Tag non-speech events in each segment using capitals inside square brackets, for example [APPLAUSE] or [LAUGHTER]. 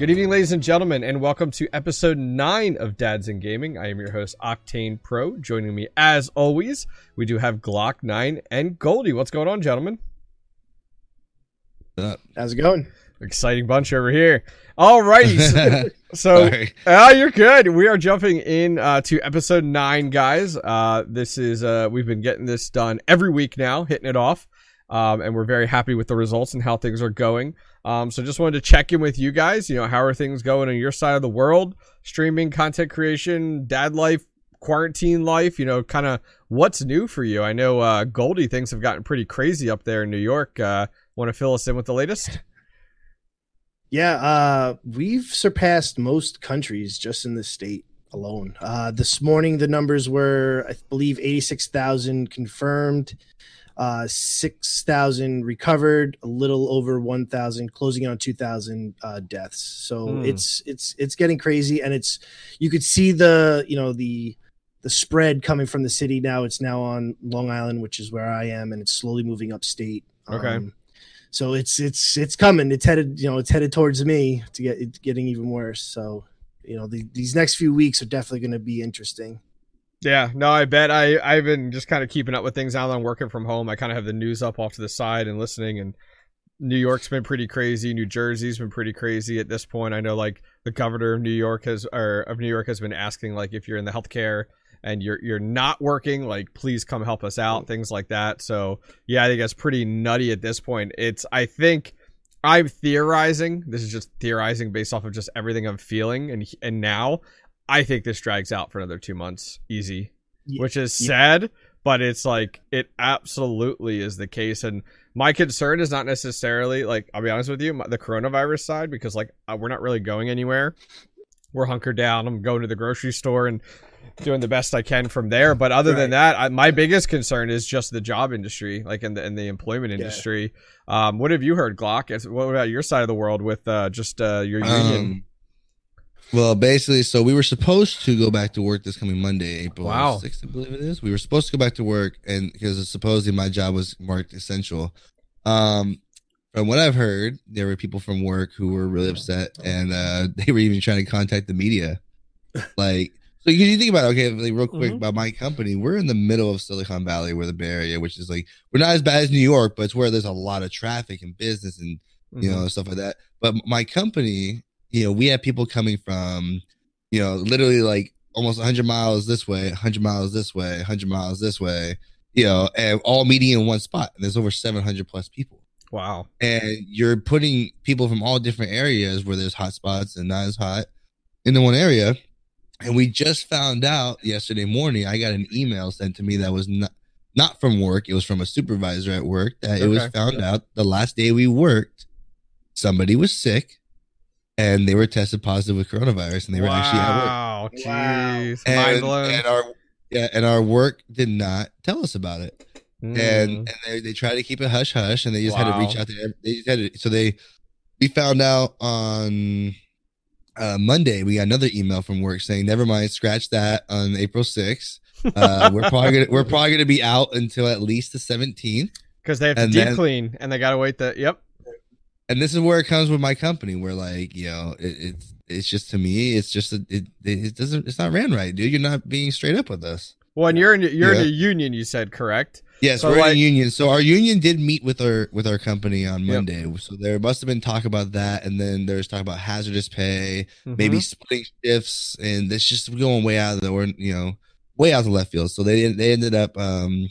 Good evening, ladies and gentlemen, and welcome to episode 9 of Dads in Gaming. I am your host, Octane Pro. Joining me, as always, we do have Glock9 and Goldie. What's going on, gentlemen? How's it going? Exciting bunch over here. All righty. So, [LAUGHS] so uh, you're good. We are jumping in uh, to episode 9, guys. Uh, this is, uh, we've been getting this done every week now, hitting it off. Um, and we're very happy with the results and how things are going. Um, so just wanted to check in with you guys. You know, how are things going on your side of the world? Streaming, content creation, dad life, quarantine life. You know, kind of what's new for you? I know uh, Goldie things have gotten pretty crazy up there in New York. Uh, Want to fill us in with the latest? [LAUGHS] Yeah, uh, we've surpassed most countries just in the state alone. Uh, this morning, the numbers were, I believe, 86,000 confirmed uh, 6,000 recovered, a little over 1,000, closing on 2,000 uh, deaths. So mm. it's it's it's getting crazy, and it's you could see the you know the the spread coming from the city now. It's now on Long Island, which is where I am, and it's slowly moving upstate. Okay. Um, so it's it's it's coming. It's headed you know it's headed towards me to get it getting even worse. So you know the, these next few weeks are definitely going to be interesting. Yeah, no, I bet I I've been just kind of keeping up with things now that I'm working from home. I kind of have the news up off to the side and listening and New York's been pretty crazy. New Jersey's been pretty crazy at this point. I know like the governor of New York has or of New York has been asking like if you're in the healthcare and you're you're not working, like please come help us out, mm. things like that. So yeah, I think that's pretty nutty at this point. It's I think I'm theorizing. This is just theorizing based off of just everything I'm feeling and and now I think this drags out for another two months, easy, yeah. which is sad, but it's like it absolutely is the case. And my concern is not necessarily like I'll be honest with you, the coronavirus side, because like uh, we're not really going anywhere. We're hunkered down. I'm going to the grocery store and doing the best I can from there. But other right. than that, I, my biggest concern is just the job industry, like in the in the employment industry. Yeah. Um, what have you heard, Glock? What about your side of the world with uh, just uh, your union? Um, well, basically, so we were supposed to go back to work this coming Monday, April wow. 6th, I believe it is. We were supposed to go back to work, and because supposedly my job was marked essential. Um, from what I've heard, there were people from work who were really upset, and uh, [LAUGHS] they were even trying to contact the media. Like, so you think about it, okay, like real quick mm-hmm. about my company, we're in the middle of Silicon Valley, where the Bay Area, which is like we're not as bad as New York, but it's where there's a lot of traffic and business and you mm-hmm. know stuff like that. But my company you know, we have people coming from, you know, literally like almost 100 miles this way, 100 miles this way, 100 miles this way, you know, and all meeting in one spot. And there's over 700 plus people. Wow. And you're putting people from all different areas where there's hot spots and not as hot into one area. And we just found out yesterday morning, I got an email sent to me that was not, not from work. It was from a supervisor at work that okay. it was found out the last day we worked, somebody was sick and they were tested positive with coronavirus, and they were wow, actually at work. Jeez, wow, and, and our yeah, and our work did not tell us about it, mm. and and they they tried to keep it hush hush, and they just wow. had to reach out to they just had to, so they we found out on uh, Monday we got another email from work saying never mind, scratch that on April sixth. Uh, we're probably gonna, we're [LAUGHS] probably gonna be out until at least the seventeenth because they have to deep then, clean and they gotta wait the yep and this is where it comes with my company where like you know it, it's it's just to me it's just a, it it doesn't it's not ran right dude you're not being straight up with us well and you're in you're yeah. in a union you said correct yes so we're like, in a union so our union did meet with our with our company on monday yep. so there must have been talk about that and then there's talk about hazardous pay mm-hmm. maybe splitting shifts and it's just going way out of the or you know way out of the left field so they they ended up um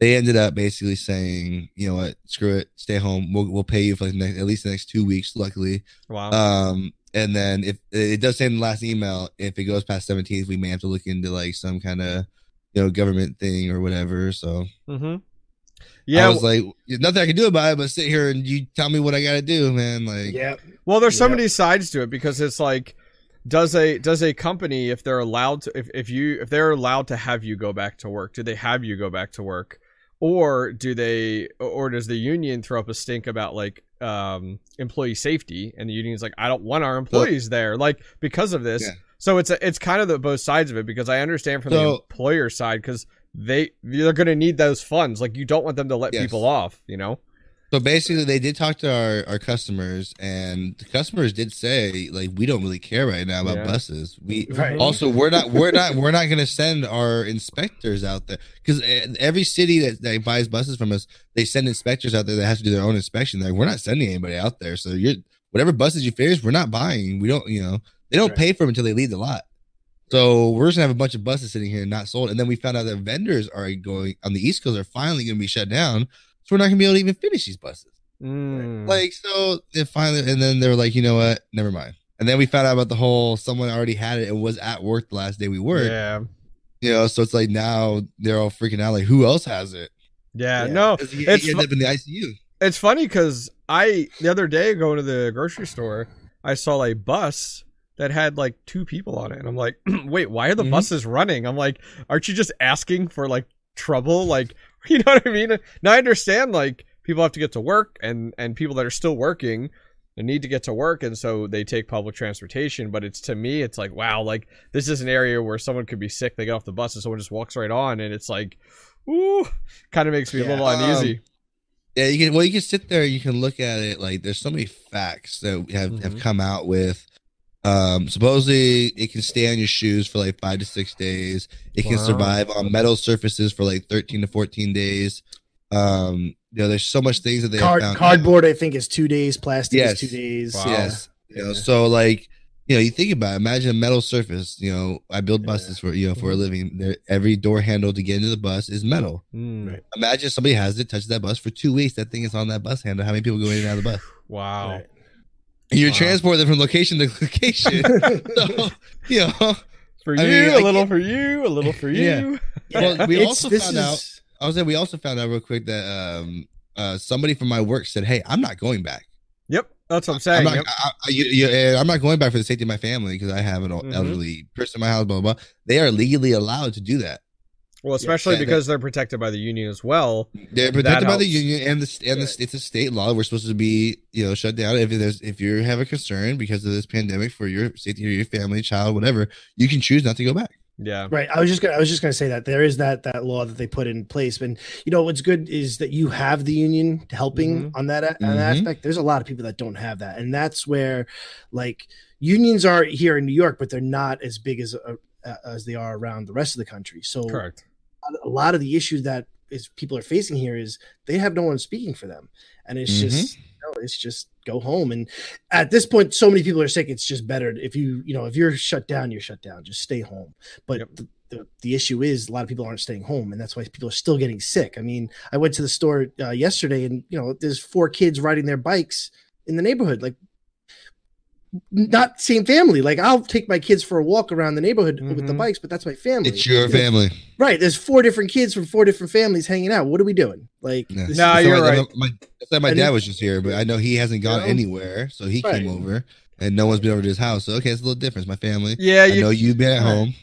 they ended up basically saying, you know what, screw it, stay home. We'll we'll pay you for like next, at least the next two weeks. Luckily, wow. Um, and then if it does say in the last email, if it goes past 17th, we may have to look into like some kind of you know government thing or whatever. So, mm-hmm. yeah, I was like, nothing I can do about it, but sit here and you tell me what I got to do, man. Like, yeah. Well, there's so many sides to it because it's like does a does a company if they're allowed to if, if you if they're allowed to have you go back to work do they have you go back to work or do they or does the union throw up a stink about like um employee safety and the union's like i don't want our employees so, there like because of this yeah. so it's a, it's kind of the both sides of it because i understand from so, the employer side because they they're going to need those funds like you don't want them to let yes. people off you know So basically, they did talk to our, our customers, and the customers did say like we don't really care right now about Yeah. buses. We [LAUGHS] Right. also we're not we're not we're not going to send our inspectors out there because eh, every city that, that buys buses from us, they send inspectors out there that have to do their own inspection. Like we're not sending anybody out there. So you're whatever buses you face, we're not buying. We don't you know they don't Right. pay for them until they leave the lot. So we're just gonna have a bunch of buses sitting here not sold, and then we found out that vendors are going on the East Coast are finally going to be shut down, so we're not going to be able to even finish these buses. Mm. Like so, it finally, and then they were like, you know what, never mind. And then we found out about the whole someone already had it and was at work the last day we worked. yeah, You know, so it's like now they're all freaking out, like who else has it? yeah, Yeah. no, 'Cause he, It's he ended fu- up in the ICU. it's funny because I the other day going to the grocery store, I saw a bus that had like two people on it, and I'm like, [CLEARS THROAT] wait, why are the Mhm. buses running? I'm like, aren't you just asking for like trouble? Like, [LAUGHS] you know what I mean? Now I understand like people have to get to work, and and people that are still working. They need to get to work, and so they take public transportation. But it's to me, it's like, wow, like this is an area where someone could be sick. They get off the bus, and someone just walks right on, and it's like, ooh, [LAUGHS] kind of makes me a Yeah. little Um, uneasy. Yeah, you can. Well, you can sit there. You can look at it. Like there's so many facts that have have Mhm. come out with. Um, supposedly it can stay on your shoes for like five to six days. It can Wow. survive on metal surfaces for like thirteen to fourteen days. Um, you know, there's so much things that they Card, found. cardboard, I think, is two days. Plastic Yes. is two days. Wow. Yes. You know, Yeah. so like, you know, you think about it, imagine a metal surface. You know, I build Yeah. buses for you know for a Mhm. living. There, every door handle to get into the bus is metal. Mm. Right. Imagine somebody has it, touches that bus for two weeks. That thing is on that bus handle. How many people go in and out of the bus? Wow. Right. And you're Wow. transporting them from location to location. [LAUGHS] so, you know, For I you, mean, a I little can't- for you, a little for Yeah. you. Well, we It's- also found is- out- I was saying we also found out real quick that um uh somebody from my work said, "Hey, I'm not going back. Yep, that's what I'm I'm saying. not. yep. I, I, you, you, uh, I'm not going back for the safety of my family because I have an Mhm. elderly person in my house. Blah, blah blah. They are legally allowed to do that. Well, especially yeah, because they're protected by the union as well. They're protected by the union and the and the, it's a state law. We're supposed to be you know shut down if there's if you have a concern because of this pandemic for your safety or your family, child, whatever. You can choose not to go back. Yeah. Right. I was just gonna I was just gonna say that there is that that law that they put in place. And you know what's good is that you have the union helping on that on that Mhm. aspect. There's a lot of people that don't have that. And that's where like unions are here in New York, but they're not as big as uh, as they are around the rest of the country. So Correct. A lot of the issues that is people are facing here is they have no one speaking for them. And it's Mhm. just you know, it's just go home. And at this point so many people are sick it's just better if you you know if you're shut down you're shut down. Just stay home. But Yep. the, the, the issue is a lot of people aren't staying home and that's why people are still getting sick. I mean i went to the store uh, yesterday and you know there's four kids riding their bikes in the neighborhood like not same family like i'll take my kids for a walk around the neighborhood with the Mhm. bikes but that's my family It's your Yeah. family. Right. There's four different kids from four different families hanging out. What are we doing? Like, Yeah. this Nah, That's you're why- right. My, that's why my dad was just here, but I know he hasn't gone You know? anywhere, so he Right. came over, and no one's been over to his house. So okay, it's a little different. My family. Yeah, I you, know you've been at Right. home.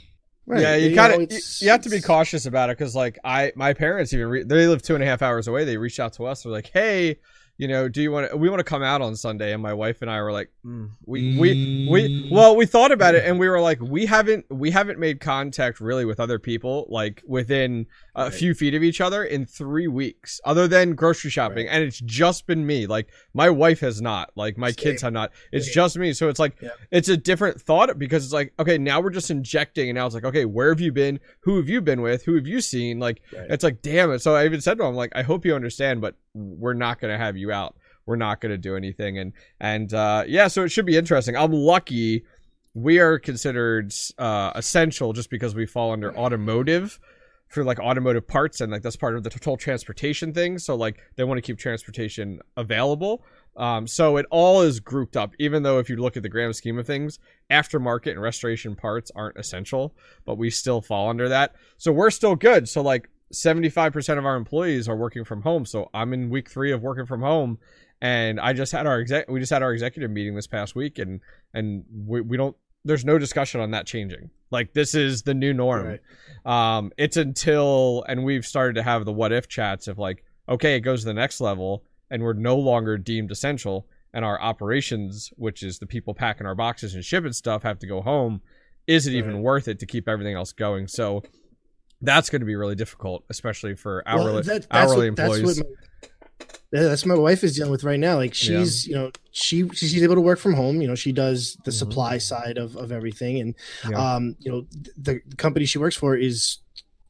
right. yeah, you know, kind of you, have to be cautious about it because like I my parents even re- they live two and a half hours away. They reached out to us. They're like, hey, you know, do you want to? We want to come out on Sunday. And my wife and I were like, mm, we we we Mm. well we thought about it and we were like we haven't we haven't made contact really with other people like within a Right. few feet of each other in three weeks other than grocery shopping Right. and it's just been me like my wife has not like my kids have not it's Same. just me so it's like Yeah. it's a different thought because it's like okay now we're just injecting and now it's like okay where have you been who have you been with who have you seen like Right. it's like damn it so i even said to him like i hope you understand but we're not going to have you out. We're not going to do anything. And and uh yeah so it should be interesting. I'm lucky we are considered uh essential just because we fall under automotive for like automotive parts and like that's part of the total transportation thing. So like they want to keep transportation available. Um so it all is grouped up even though if you look at the grand scheme of things aftermarket and restoration parts aren't essential but we still fall under that. So we're still good. So like 75% of our employees are working from home. So i'm in week three of working from home and i just had our exec we just had our executive meeting this past week and and we, we don't there's no discussion on that changing. Like this is the new norm. Right. um it's until and we've started to have the what if chats of like okay it goes to the next level and we're no longer deemed essential and our operations which is the people packing our boxes and shipping stuff have to go home. Is it even worth it to keep everything else going? So that's going to be really difficult especially for Well, hourly that- that's hourly what- that's employees what my- that's what my wife is dealing with right now. Like she's, you know, she she's able to work from home. You know, she does the Mhm. supply side of of everything, and Yeah. um, you know, the, the company she works for is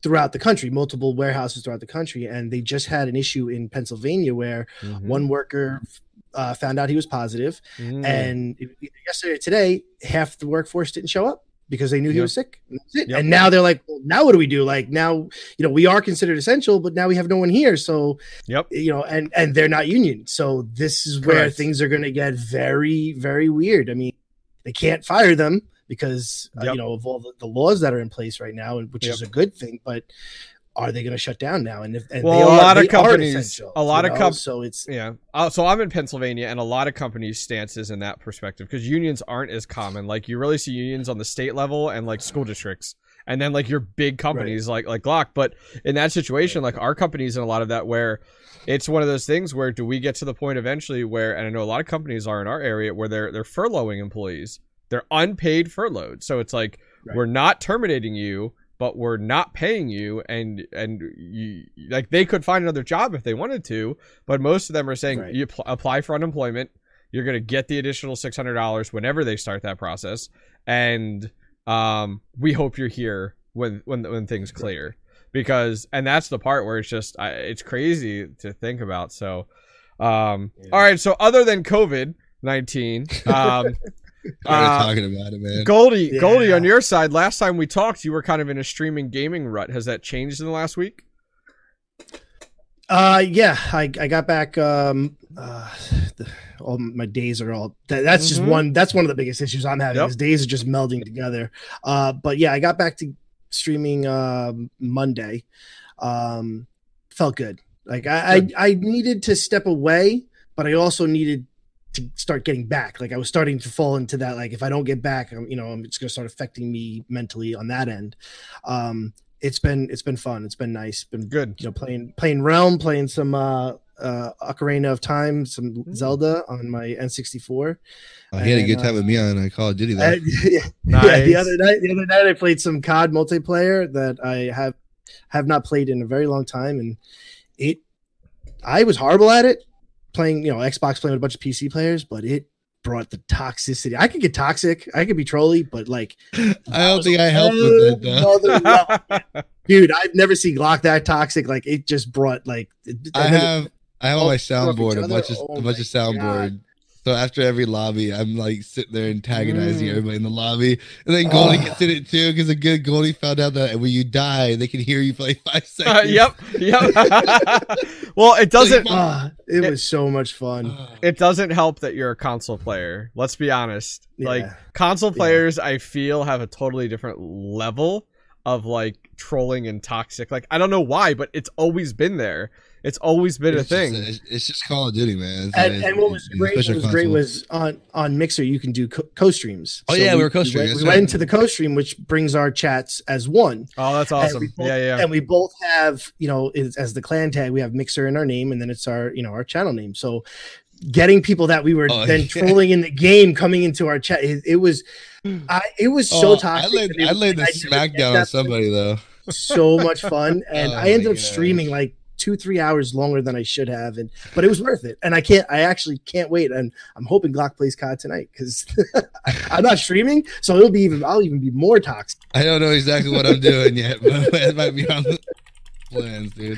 throughout the country, multiple warehouses throughout the country, and they just had an issue in Pennsylvania where Mhm. one worker uh, found out he was positive, Mm. and yesterday or today, half the workforce didn't show up because they knew he was sick. And, that's it. Yep. and now they're like, well, now what do we do? Like now, you know, we are considered essential, but now we have no one here. So, Yep. you know, and and they're not union. So this is where Correct. things are going to get very, very weird. I mean, they can't fire them because uh, you know of all the, the laws that are in place right now, which Yep. is a good thing. But are they going to shut down now? And if and Well, a are, lot of companies- a lot of companies, so it's Yeah. Uh, so I'm in Pennsylvania, and a lot of companies' stances in that perspective because unions aren't as common. Like you really see unions on the state level and like school districts, and then like your big companies like like Glock. But in that situation, like our companies in a lot of that, where it's one of those things where do we get to the point eventually where, and I know a lot of companies are in our area where they're they're furloughing employees, they're unpaid furloughed. So it's like Right. we're not terminating you but we're not paying you and and you like they could find another job if they wanted to but most of them are saying Right. you pl- apply for unemployment you're going to get the additional $600 whenever they start that process and um we hope you're here when when when things clear because and that's the part where it's just I, it's crazy to think about so um Yeah. all right so other than covid-19 um We're [LAUGHS] uh, talking about it, man. Goldie, Yeah. Goldie, on your side, last time we talked, you were kind of in a streaming gaming rut. Has that changed in the last week? Uh, yeah, I, I got back. Um, uh, the, all my days are all. That, that's just Mhm. one. That's one of the biggest issues I'm having. Yep. Is days are just melding together. Uh, but yeah, I got back to streaming um Monday. Um, felt good. Like I, I, I needed to step away, but I also needed to start getting back. Like I was starting to fall into that. Like if I don't get back, I'm, you know, it's going to start affecting me mentally on that end. Um, it's been it's been fun. It's been nice. Been Good. you know playing playing realm playing some uh uh ocarina of time some Mm. zelda on my n64 Oh, he had a good time uh, with me on uh, Call of Duty. Though. Uh, [LAUGHS] yeah, Nice. yeah, the other night the other night i played some cod multiplayer that i have have not played in a very long time and it i was horrible at it playing you know xbox playing with a bunch of pc players but it brought the toxicity i could get toxic i could be trolly but like I don't think I helped with that though. [LAUGHS] Another level. dude i've never seen glock that toxic like it just brought like I have I have on Oh, my soundboard a bunch of Oh a bunch of soundboard. So after every lobby, I'm like sitting there antagonizing Mm. everybody in the lobby, and then Goldie Oh. gets in it too because a good Goldie found out that when you die, they can hear you for like five [LAUGHS] Uh, seconds. yep. Yep. [LAUGHS] well, it doesn't. Ah, it, It- was so much fun. [SIGHS] It doesn't help that you're a console player. Let's be honest. Like Yeah. console Yeah. players, I feel have a totally different level of like trolling and toxic. Like I don't know why, but it's always been there. It's always been It's a thing. Just, it's just Call of Duty, man. It's- and, it's- and what was great, what especially was great was on on Mixer you can do co- co-streams. Oh, yeah, we were co-streaming, We, went, we right. went into the co-stream, which brings our chats as one. oh, that's awesome. both- Yeah, yeah. And we both have, you know, is, as the clan tag, we have Mixer in our name, and then it's our, you know, our channel name. So getting people that we were Oh, then [LAUGHS] yeah. trolling in the game coming into our chat, it, it was, I, it was so Oh, toxic. I laid, I laid the like I never get smackdown on somebody though. so much fun and [LAUGHS] Oh i ended up gosh. streaming like two three hours longer than i should have and but it was worth it and i can't i actually can't wait and i'm hoping glock plays cod tonight because [LAUGHS] i'm not streaming so it'll be even i'll even be more toxic I don't know exactly what I'm doing yet, [LAUGHS] but it might be on the plans, dude.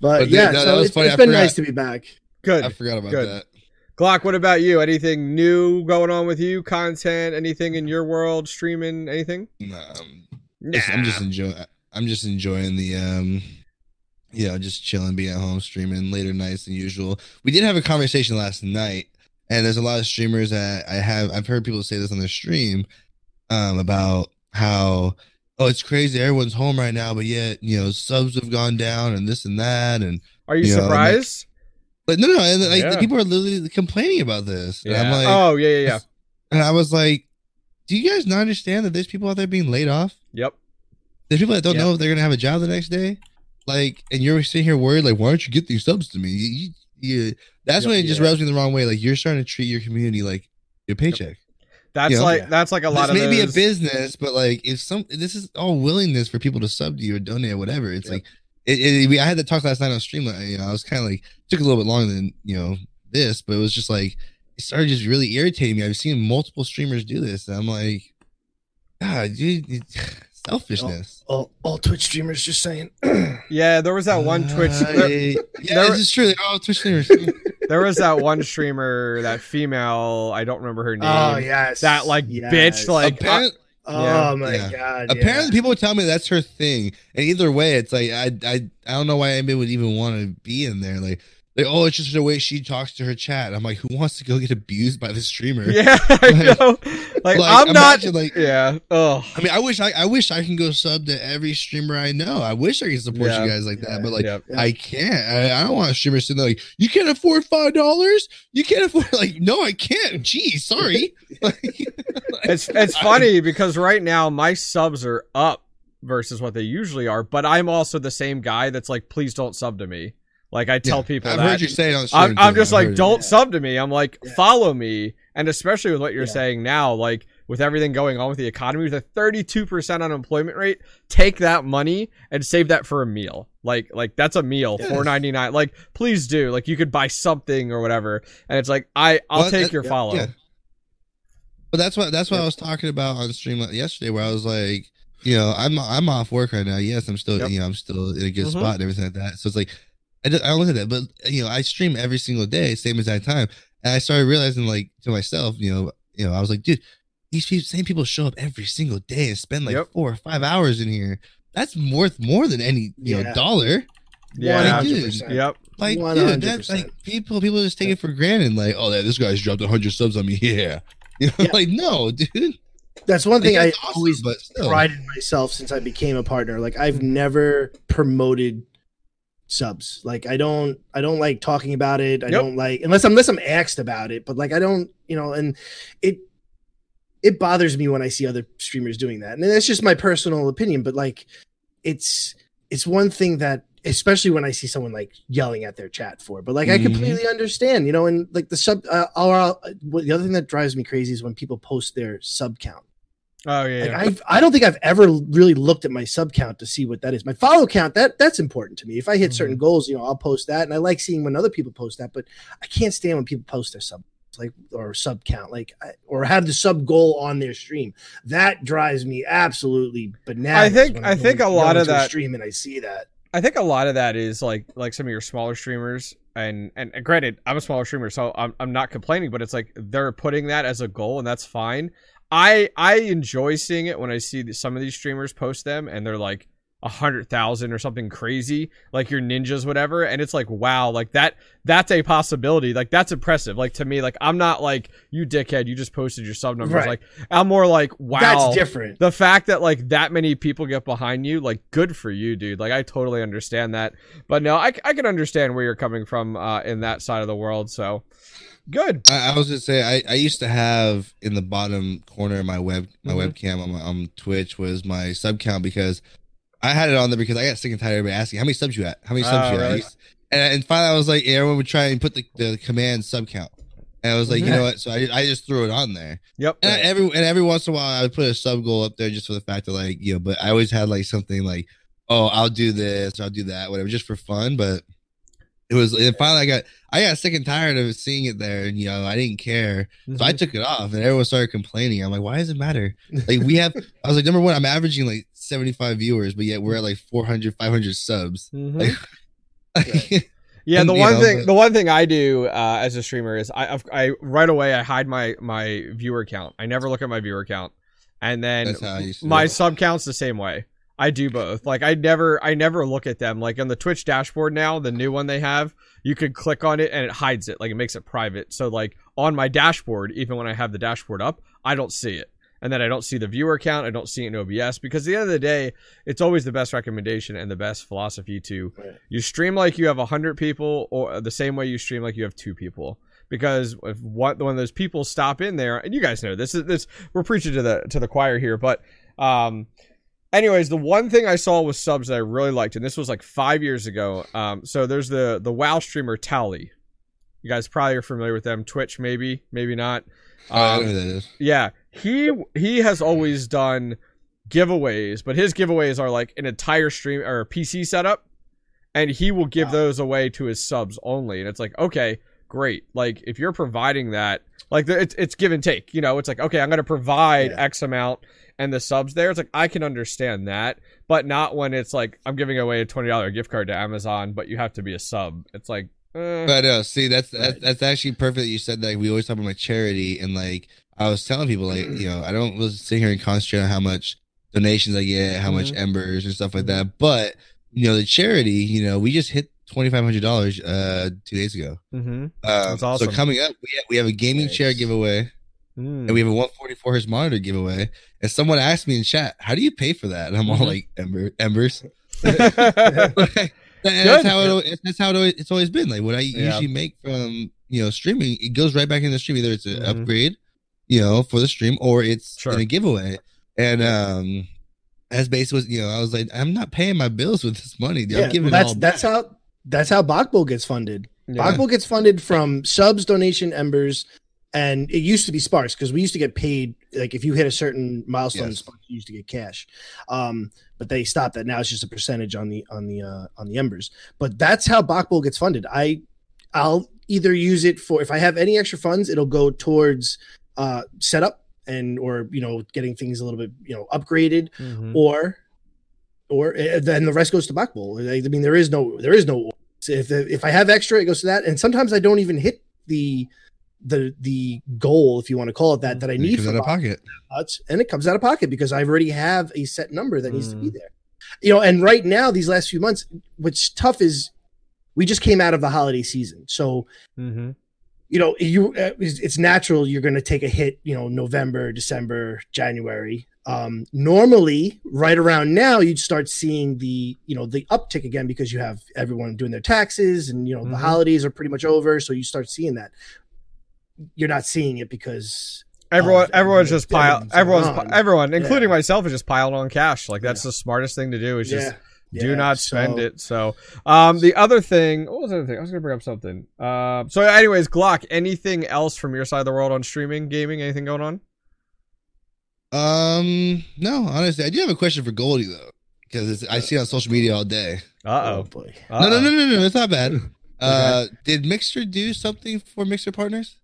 but, But yeah that- that so was it's, funny. it's I been forgot. nice to be back Good. I forgot about Good. that. Glock, what about you? Anything new going on with you? Content? Anything in your world? Streaming? Anything? No, I'm just, I'm just enjoying. I'm just enjoying the um, you know, just chilling, being at home, streaming later nights than usual. We did have a conversation last night, and there's a lot of streamers that I have. I've heard people say this on their stream, um, about how oh, it's crazy, everyone's home right now, but yet you know subs have gone down and this and that, and Are you Yeah, and surprised? but no, no, and like Yeah. people are literally complaining about this. And I'm like, oh yeah, yeah, yeah. and I was like, do you guys not understand that there's people out there being laid off? Yep. There's people that don't Yeah. know if they're gonna have a job the next day. Like, and you're sitting here worried, like, why don't you get these subs to me? You, you, you- that's when it just Yeah. rubs me the wrong way. Like, you're starting to treat your community like your paycheck. That's Yeah. like Yeah. that's like a lot This of may be a business, but like, if some, this is all willingness for people to sub to you or donate or whatever. It's Yep. like, it, it, we- I had that talk last night on stream. like, You know, I was kind of like took a little bit longer than you know this, but it was just like it started just really irritating me. I've seen multiple streamers do this, and I'm like, God, dude, selfishness. All, all Twitch streamers just saying. [CLEARS THROAT] Yeah, there was that one Twitch. Uh, There, yeah, there- this is true. Oh, Twitch streamers. [LAUGHS] there was that one streamer, that female. I don't remember her name. oh yes. That like Yes. bitch, like Apparent- Oh Yeah. my Yeah. god. apparently, yeah. people would tell me that's her thing, and either way, it's like I I I don't know why anybody would even want to be in there. Like, like oh, it's just the way she talks to her chat. I'm like, who wants to go get abused by the streamer? yeah, [LAUGHS] I [LAUGHS] know. Like, Like, I'm not. like- yeah. Oh. I mean, I wish I, I wish I can go sub to every streamer I know. I wish I could support Yeah. you guys like that, but like yeah. Yeah. I can't. I, I don't want a streamer sitting there like you can't afford five dollars. You can't afford [LAUGHS] like no, I can't. Gee, sorry. [LAUGHS] Like, [LAUGHS] It's it's I- funny because right now my subs are up versus what they usually are, but I'm also the same guy that's like, please don't sub to me. Like I tell Yeah, people I've that. heard you say it on the stream. I'm, I'm just I've like, don't Yeah. sub to me. I'm like, Yeah. follow me. And especially with what you're Yeah. saying now, like with everything going on with the economy, with a 32% unemployment rate, take that money and save that for a meal. Like, like that's a meal, Yes. ninety nine. Like, please do. Like, you could buy something or whatever. And it's like, I, I'll Well, take that- your follow. But that's what that's what. I was talking about on stream yesterday, where I was like, you know, I'm I'm off work right now. Yes, I'm still Yep. you know I'm still in a good Mhm. spot and everything like that. So it's like I don't, I don't look at that, but you know I stream every single day, same exact time, and I started realizing like to myself, you know, you know I was like, dude, these people, same people show up every single day and spend like Yep. four or five hours in here. That's worth more than any you know dollar. Yeah. dude. Yep. Like, 100%. that's like people people just take it for granted. Like, oh, yeah, this guy's dropped hundred subs on me. [LAUGHS] Yeah, you know, Yeah. like no, dude. That's one thing Like, I awesome, always prided myself since I became a partner. Like I've never promoted subs. Like I don't I don't like talking about it. I Yep. don't like unless I'm unless I'm asked about it, but like I don't, you know, and it it bothers me when I see other streamers doing that. And that's just my personal opinion, but like it's it's one thing that especially when I see someone like yelling at their chat for, but like I Mhm. completely understand, you know, and like the sub, uh, or, uh, the other thing that drives me crazy is when people post their sub count. Oh, yeah. Like yeah. I've, I don't think I've ever really looked at my sub count to see what that is. My follow count that that's important to me. If I hit certain mm-hmm. goals, you know, I'll post that, and I like seeing when other people post that. But I can't stand when people post their sub like or sub count like I- or have the sub goal on their stream. That drives me absolutely bananas. I think- I think a lot of that- stream and I see that. I think a lot of that is like like some of your smaller streamers and and granted I'm a smaller streamer so I'm I'm not complaining but it's like they're putting that as a goal and that's fine. I I enjoy seeing it when I see some of these streamers post them and they're like a hundred thousand or something crazy like your ninjas whatever and it's like wow like that that's a possibility. Like that's impressive. Like to me like I'm not like you dickhead you just posted your sub numbers. Right. like I'm more like wow. That's different. the fact that like that many people get behind you like good for you dude. Like i totally understand that. But no i, I can understand where you're coming from uh in that side of the world so good. I, I was gonna say I, I used to have in the bottom corner of my web my Mhm. webcam on my on Twitch was my sub count because I had it on there because I got sick and tired of everybody asking how many subs you at how many subs Oh, you at and, and finally I was like everyone would try and put the, the command sub count and I was like you Mhm. know what so I, I just threw it on there yep and I, every and every once in a while I would put a sub goal up there just for the fact that like you know but I always had like something like oh I'll do this or I'll do that whatever just for fun but it was and finally I got I got sick and tired of seeing it there and you know I didn't care so I Mhm. took it off and everyone started complaining. I'm like, why does it matter? Like we have, I was like, number one, I'm averaging like 75 viewers, but yet we're at like 400, 500 subs. Mhm. Like, [LAUGHS] [LAUGHS] yeah and, the one know, thing but- the one thing i do uh as a streamer is i I've- right away i hide my my viewer count i never look at my viewer count and then That's how I used to my sub counts the same way I do both. Like I never I never look at them. Like on the Twitch dashboard now, the new one they have, you could click on it and it hides it. Like it makes it private. So like on my dashboard, even when I have the dashboard up, I don't see it. And then I don't see the viewer count. I don't see it in OBS because at the end of the day, it's always the best recommendation and the best philosophy to Right. you stream like you have 100 people or the same way you stream like you have two people because if one, one of those people stop in there and you guys know this is this we're preaching to the to the choir here but um anyways the one thing i saw with subs that i really liked and this was like five years ago um so there's the the wow streamer tally you guys probably are familiar with them twitch maybe maybe not I Um, know who that is. yeah, he he has always done giveaways, but his giveaways are like an entire stream or PC setup and he will give Wow. those away to his subs only. And it's like, okay, great. Like if you're providing that, like the- it's it's give and take. You know, it's like okay, I'm going to provide Yeah. X amount, and the subs there. It's like I can understand that, but not when it's like I'm giving away a twenty dollar gift card to Amazon, but you have to be a sub. It's like. Eh. But uh, see, that's that's that's actually perfect. that You said that we always talk about my charity, and like I was telling people, like you know, I don't really sit here and concentrate on how much donations I get, how much Mhm. embers and stuff like that. But you know, the charity, you know, we just hit twenty five hundred dollars uh two days ago. mm-hmm. Um, That's awesome. So coming up, we have, we have a gaming chair giveaway, Mm. and we have a one forty four hertz monitor giveaway. And someone asked me in chat, "How do you pay for that?" And I'm all Mhm. like, "Ember embers." [LAUGHS] [LAUGHS] Mm-hmm. And Good. that's how it, al- that's how it always, it's always been. Like what I Yeah. usually make from you know streaming, it goes right back in the stream. Either it's an Mhm. upgrade, you know, for the stream, or it's Sure. in a giveaway. And um, as base was, you know, I was like, I'm not paying my bills with this money. dude. Yeah, I'm giving well, that's all. that's back. how that's how Bachbo gets funded. Yeah. Bachbo gets funded from subs, donation, embers, and it used to be Sparks because we used to get paid like if you hit a certain milestone, Yes. Sparks, you used to get cash. Um, but they stopped that. Now it's just a percentage on the on the uh, on the embers. But that's how Bachbo gets funded. I I'll either use it for if I have any extra funds, it'll go towards uh, setup and or you know getting things a little bit you know upgraded Mhm. or or uh, then the rest goes to back bowl. I mean, there is no there is no if if I have extra, it goes to that, and sometimes I don't even hit the the the goal, if you want to call it that, that I need for out of pocket. nuts, and it comes out of pocket because I already have a set number that needs to be Mm. there. You know, and right now these last few months, what's tough is we just came out of the holiday season, so mm-hmm. you know you uh, it's natural you're going to take a hit you know november december january um normally right around now you'd start seeing the you know the uptick again because you have everyone doing their taxes and you know Mhm. the holidays are pretty much over so you start seeing that you're not seeing it because Everyone, of everyone's just piled that's Everyone's, on. everyone, including Yeah. myself, is just piling on cash. Like that's the smartest thing to do. Is just do yeah, not spend so- it. So, um, the other thing, what was the other thing? I was gonna bring up something. Um, so, anyways, Glock. Anything else from your side of the world on streaming, gaming? Anything going on? Um, no, honestly, I do have a question for Goldie though, because I see it on social media all day. Uh oh oh. boy No, no, no, no, no, it's not bad. [LAUGHS] Uh, did Mixer do something for Mixer partners?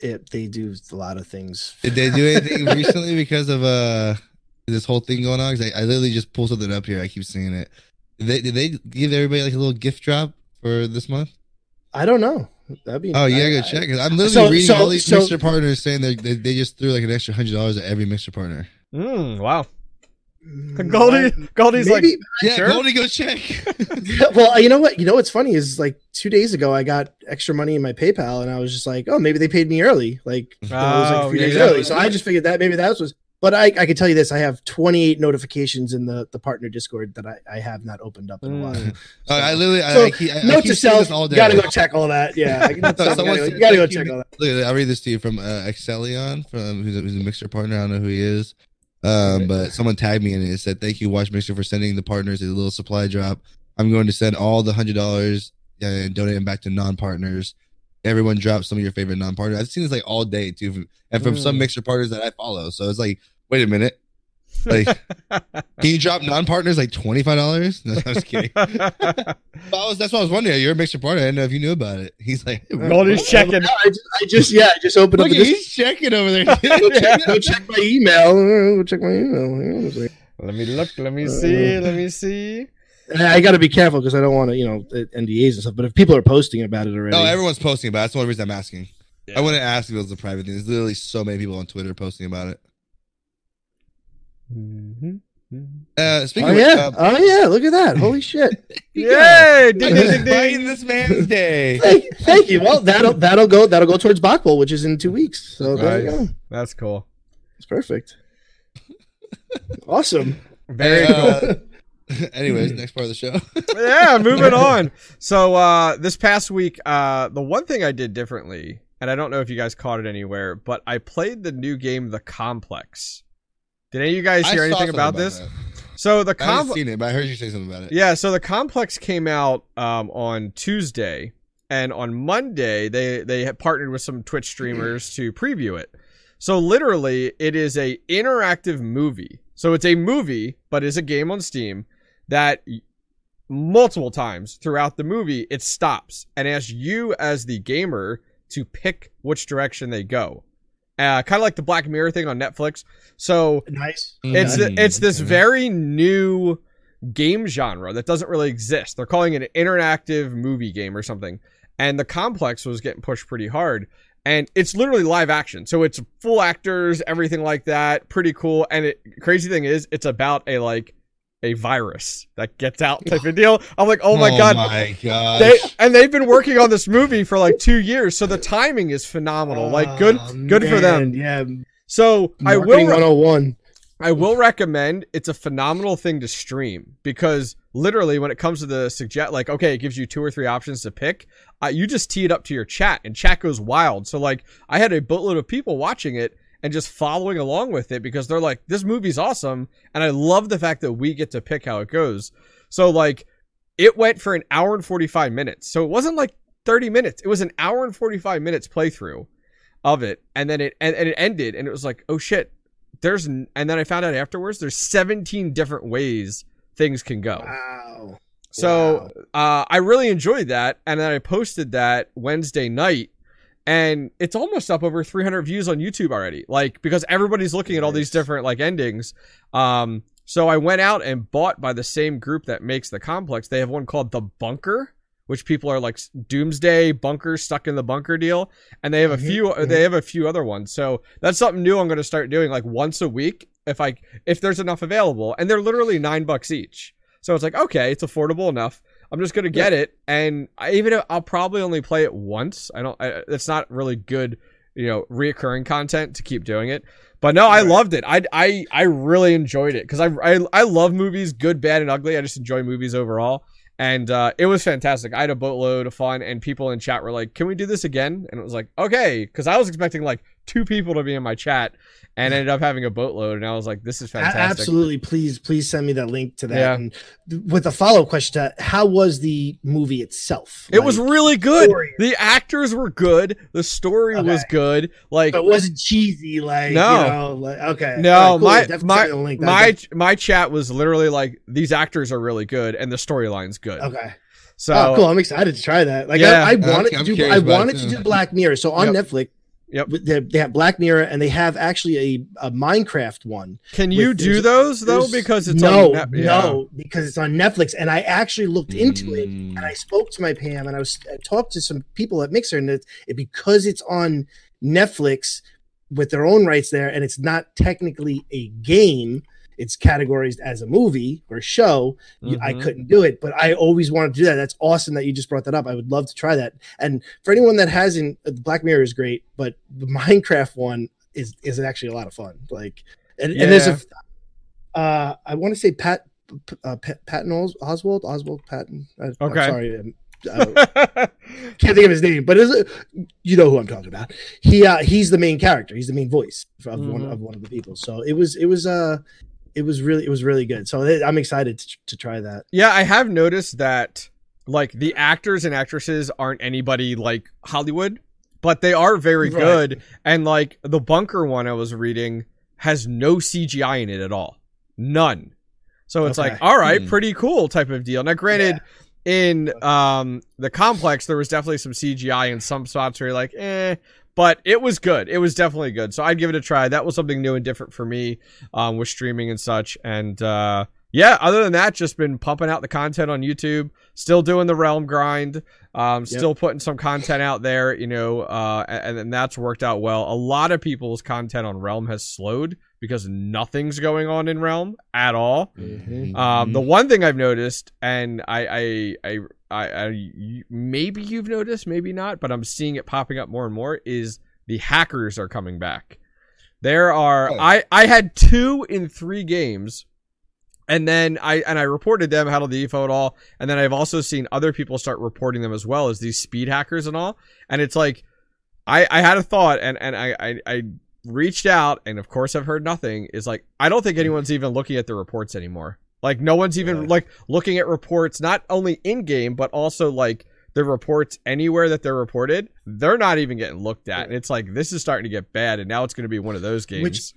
It, they do a lot of things Did they do anything [LAUGHS] recently because of uh this whole thing going on? Because I, I literally just pulled something up here. I keep seeing it. Did they, did they give everybody like a little gift drop for this month? i don't know that'd be Oh, yeah, gotta I- go I- check. 'cause I'm literally So- reading so- all these so- Mixer partners saying they, they they just threw like an extra hundred dollars at every Mixer partner. Mm, wow. Mm, Goldie, Goldie's like, Yeah, Sure. Goldie, go check. [LAUGHS] well, you know what? You know what's funny is like two days ago, I got extra money in my PayPal, and I was just like, oh, maybe they paid me early. Like you know, it was like Oh, a few yeah, days yeah. early. So I just figured that maybe that was. But I, I can tell you this: I have 28 notifications in the the partner Discord that I, I have not opened up in a while. Mm. [LAUGHS] Uh, I literally, I, So, I keep, I, I Note keep to seeing self: all day. gotta go check all that. Yeah, I So [LAUGHS] you someone gotta, you gotta go check all that. I'll read this to you from uh, Excelion, from who's a, who's a Mixer partner. I don't know who he is, um, but someone tagged me in it. It said, "Thank you, Watch Mixer, for sending the partners a little supply drop. I'm going to send all the hundred dollars and donate them back to non-partners. Everyone drop some of your favorite non-partners. I've seen this like all day too, from- and from some Mm. Mixer partners that I follow. So it's like, wait a minute, like, can you drop non-partners like twenty five dollars? No, I'm just kidding. [LAUGHS] But I was, that's what I was wondering. You're a Mixer partner. I didn't know if you knew about it. He's like, [LAUGHS] hey, Goldie's checking. No, I just, I just yeah, I just opened Look, up. The he's checking over there. [LAUGHS] go, check, go check my email. Uh, Go check my email. Let me look. Let me see. Let me see. I got to be careful because I don't want to, you know, NDAs and stuff. But if people are posting about it already, No, everyone's posting about it. That's the only reason I'm asking. Yeah. I wouldn't ask if it was a private thing. There's literally so many people on Twitter posting about it. Mhm. Uh, speaking oh of yeah, which, oh yeah, look at that! Holy shit! [LAUGHS] Yay! uh, Ding, ding, ding, ding. this man's [LAUGHS] day. thank, thank you. Well, that'll that'll go that'll go towards Bachbowl, which is in two weeks. So there you go. That's cool. It's perfect. awesome. Very Uh, cool. [LAUGHS] Anyways, next part of the show. yeah, moving on. So uh this past week, uh the one thing I did differently, and I don't know if you guys caught it anywhere, but I played the new game The Complex. Did any of you guys hear anything something about this? that. So the I Complex seen it, but I heard you say something about it. Yeah, so the complex came out um, on Tuesday, and on Monday they they had partnered with some Twitch streamers to preview it. So literally, it is a interactive movie. So it's a movie, but is a game on Steam that multiple times throughout the movie, it stops and asks you as the gamer to pick which direction they go. Uh, kind of like the Black Mirror thing on Netflix. So Nice. it's Okay. it's this Okay. very new game genre that doesn't really exist. They're calling it an interactive movie game or something. And the complex was getting pushed pretty hard. And it's literally live action. So it's full actors, everything like that. Pretty cool. And it crazy thing is it's about a like a virus that gets out type of [LAUGHS] deal. I'm like, oh my god. my god! They and they've been working on this movie for like two years, so the timing is phenomenal. Like good Oh, good for them. Yeah. So I will Marketing 101. I will recommend it's a phenomenal thing to stream because literally when it comes to the suggest like okay it gives you two or three options to pick uh, you just tee it up to your chat and chat goes wild so like I had a boatload of people watching it and just following along with it because they're like this movie's awesome and I love the fact that we get to pick how it goes so like it went for an hour and 45 minutes so it wasn't like 30 minutes it was an hour and 45 minutes playthrough of it and then it and, and it ended and it was like oh shit there's n- and then I found out afterwards there's 17 different ways things can go. Wow. So uh, I really enjoyed that, and then I posted that Wednesday night, and it's almost up over 300 views on YouTube already. Like because everybody's looking at all these different like endings. Um, so I went out and bought by the same group that makes the complex. They have one called the Bunker. Which people are like doomsday bunker stuck in the bunker deal, and they have a Mhm, few. mhm. They have a few other ones. So that's something new. I'm going to start doing like once a week if I if there's enough available, and they're literally nine bucks each. So it's like okay, it's affordable enough. I'm just gonna get it, and I, even if I'll probably only play it once. I don't. I, it's not really good, you know, reoccurring content to keep doing it. But no, I loved it. I I I really enjoyed it because I, I I love movies, good, bad, and ugly. I just enjoy movies overall, and uh, it was fantastic. I had a boatload of fun, and people in chat were like, "Can we do this again?" And it was like, "Okay," because I was expecting like two people to be in my chat, and ended up having a boatload, and I was like, "This is fantastic." absolutely. Please, please send me that link to that. Yeah. And with a follow up question to how was the movie itself? It was really good. story. The actors were good. The story was good. Like but it wasn't cheesy. Like, No. you know, like, okay. no, All right, cool. my Definitely my send me the link. That- my my chat was literally like these actors are really good and the storyline's good. okay. So oh, cool. I'm excited to try that. Like, Yeah. I, I wanted I'm to do. I wanted to do Black Mirror. So on Yep. Netflix, Yep. they, they have Black Mirror, and they have actually a, a Minecraft one. can you with- do those though? Because it's no, on Net- yeah. no, because it's on Netflix, and I actually looked into it. Mm. and I spoke to my Pam and I was I talked to some people at Mixer and it, it because it's on Netflix with their own rights there and it's not technically a game it's categorized as a movie or show you, I couldn't do it but I always wanted to do that that's awesome that you just brought that up I would love to try that and for anyone that hasn't uh, Black Mirror is great but the [LAUGHS] Minecraft one is is actually a lot of fun like and, and there's a uh I want to say Pat uh, Pat, Patton Oswalt, Oswalt Patton. I, Okay. I'm sorry, um, [LAUGHS] uh, can't think of his name, but it's, you know who I'm talking about. He uh, he's the main character. He's the main voice of one Mhm. of one of the people. So it was it was uh it was really it was really good. So I'm excited to, to try that. yeah, I have noticed that like the actors and actresses aren't anybody like Hollywood, but they are very Right. good. And like the bunker one I was reading has no CGI in it at all. None. So it's Okay. like, all right, Hmm. pretty cool type of deal. Now granted, in um the complex there was definitely some CGI in some spots where you're like, eh, but it was good. It was definitely good. So I'd give it a try. That was something new and different for me, um, with streaming and such. And uh yeah, other than that, just been pumping out the content on YouTube, still doing the realm grind, um, still putting some content out there, you know, uh, and, and that's worked out well. A lot of people's content on Realm has slowed because nothing's going on in Realm at all. Mhm. Um, the one thing I've noticed, and I, I, I, I, I, maybe you've noticed, maybe not, but I'm seeing it popping up more and more. Is the hackers are coming back? There are. Oh. I, I had two in three games, and then I and I reported them, had all the info and all, and then I've also seen other people start reporting them as well as these speed hackers and all. And it's like, I, I had a thought, and and I, I, I reached out, and of course I've heard nothing. Is like I don't think anyone's even looking at the reports anymore. Like no one's even Yeah. like looking at reports, not only in game but also like the reports anywhere that they're reported. They're not even getting looked at, and it's like this is starting to get bad, and now it's going to be one of those games. Which-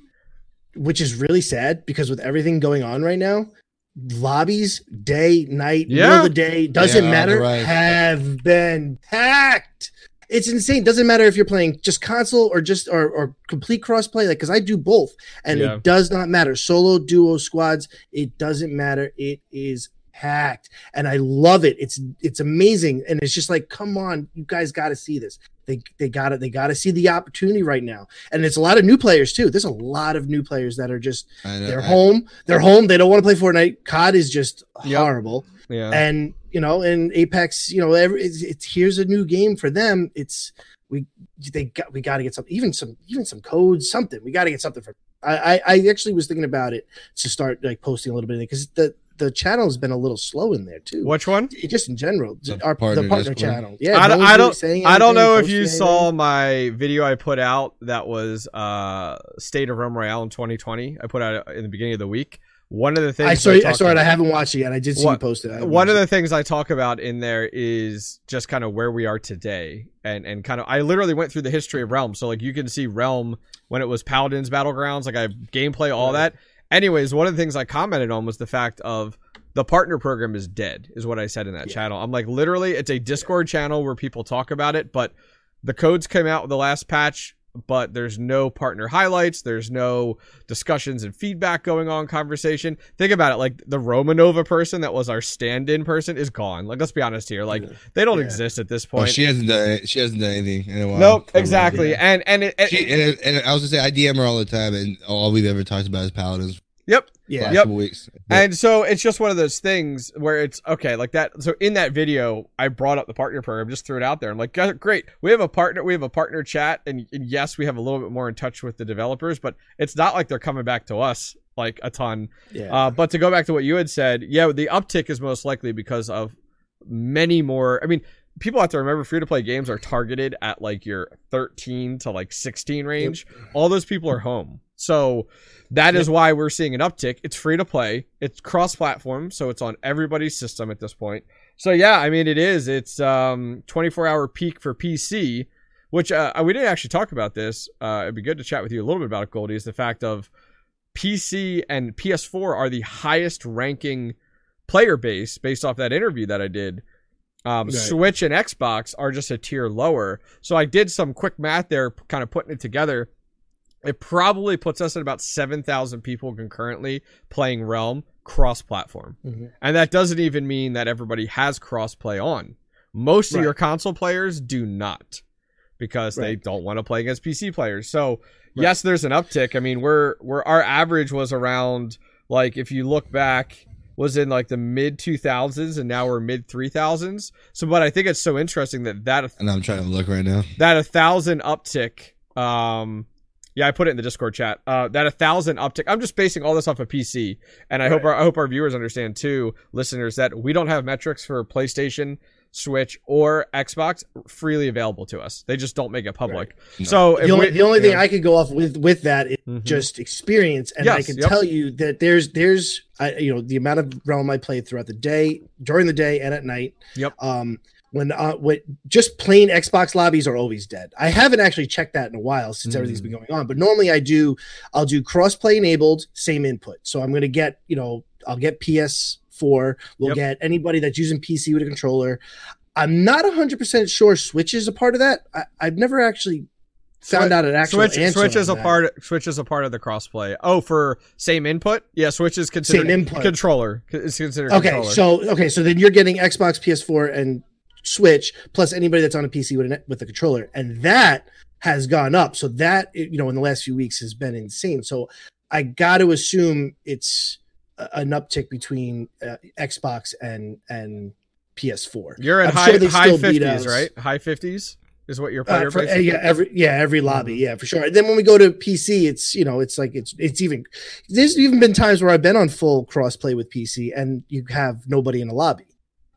which is really sad because with everything going on right now, lobbies, day, night, middle Yeah. of the day, doesn't Yeah, matter, right. have been packed. It's insane. Doesn't matter if you're playing just console or just or, or complete crossplay. Like, because I do both, and Yeah. it does not matter. Solo, duo, squads. It doesn't matter. It is packed, and I love it. It's it's amazing, and it's just like, come on, you guys got to see this. They they got to they got to see the opportunity right now, and it's a lot of new players too. There's a lot of new players that are just know. they're I- home. They're home. They don't want to play Fortnite. COD is just Yep. horrible. Yeah. And you know, and Apex, you know, every, it's, it's here's a new game for them. It's we they got we got to get some even some even some codes something. We got to get something for. I, I I actually was thinking about it to start like posting a little bit because the the channel has been a little slow in there too. Which one? Just in general, The our partner the partner Discord? channel. Yeah, I no don't- one's I don't- saying I don't know if you anything. saw my video I put out that was uh State of Realm Royale in 2020. I put out in the beginning of the week. One of the things I saw. I talk saw it. I haven't watched it yet. I did see you post it. One of watched the things I talk about in there is just kind of where we are today, and and kind of I literally went through the history of Realm, so like you can see Realm when it was Paladins Battlegrounds, like I gameplay all Right. that. Anyways, one of the things I commented on was the fact of the partner program is dead, is what I said in that Yeah. channel. I'm like literally, it's a Discord channel where people talk about it, but the codes came out with the last patch. But there's no partner highlights. There's no discussions and feedback going on. Conversation. Think about it. Like the Romanova person that was our stand-in person is gone. Like let's be honest here. Like Yeah. they don't Yeah. exist at this Well, point. she hasn't done. She hasn't done anything in a while. nope. Exactly. Yeah. And and it, it- She, and, and I was gonna say I DM her all the time, and all we've ever talked about is paladins. Yep. Yeah. Yep. couple weeks. And so it's just one of those things where it's okay, like that. So in that video, I brought up the partner program, just threw it out there. I'm like, great, we have a partner, we have a partner chat, and, and yes, we have a little bit more in touch with the developers, but it's not like they're coming back to us like a ton. Yeah. Uh, but to go back to what you had said, yeah, the uptick is most likely because of many more. I mean, people have to remember free to play games are targeted at like your 13 to like 16 range. All those people are home. So that is why we're seeing an uptick. It's free to play, it's cross platform, so it's on everybody's system at this point. So yeah, I mean, it is. It's um 24 hour peak for PC, which uh, we didn't actually talk about this. Uh, it'd be good to chat with you a little bit about it, Goldie. Is the fact of PC and PS4 are the highest ranking player base based off that interview that I did. Um, Right. Switch and Xbox are just a tier lower. So I did some quick math there, kind of putting it together. It probably puts us at about 7,000 people concurrently playing Realm cross platform. Mhm. And that doesn't even mean that everybody has crossplay on. Most of your console players do not because they don't want to play against PC players. So, Right. yes, there's an uptick. I mean, we're we're our average was around like if you look back was in like the mid 2000s and now we're mid 3000s. So but I think it's so interesting that that And I'm trying to look right now. that a thousand uptick um yeah i put it in the discord chat uh that a thousand uptick i'm just basing all this off of pc and i hope our i hope our viewers understand too listeners that we don't have metrics for playstation switch or xbox freely available to us they just don't make it public No. so the only, we- the only thing yeah. I could go off with with that is Mhm. just experience, and I can yep. tell you that there's there's I, you know the amount of realm I played throughout the day, during the day, and at night. Yep. Um, when uh, when just plain Xbox lobbies are always dead. I haven't actually checked that in a while since Mm. everything's been going on. But normally I do. I'll do crossplay enabled, same input. So I'm gonna get you know I'll get PS4. We'll Yep. get anybody that's using PC with a controller. I'm not 100% sure Switch is a part of that. I, I've never actually found Switch- out an actual switch answer switch is a that. part switch is a part of the crossplay oh for same input yeah switch is considered Same input. controller is considered Okay, controller. so okay, so then you're getting Xbox, PS4, and Switch plus anybody that's on a PC with a with a controller, and that has gone up. So that you know in the last few weeks has been insane. So I got to assume it's an uptick between uh, Xbox and and PS4. you're at I'm high sure high 50s right high 50s is what your Uh, player for- uh, yeah, every yeah, every lobby, Mm-hmm. yeah, for sure. And then when we go to PC, it's you know, it's like it's it's even. There's even been times where I've been on full crossplay with PC, and you have nobody in the lobby.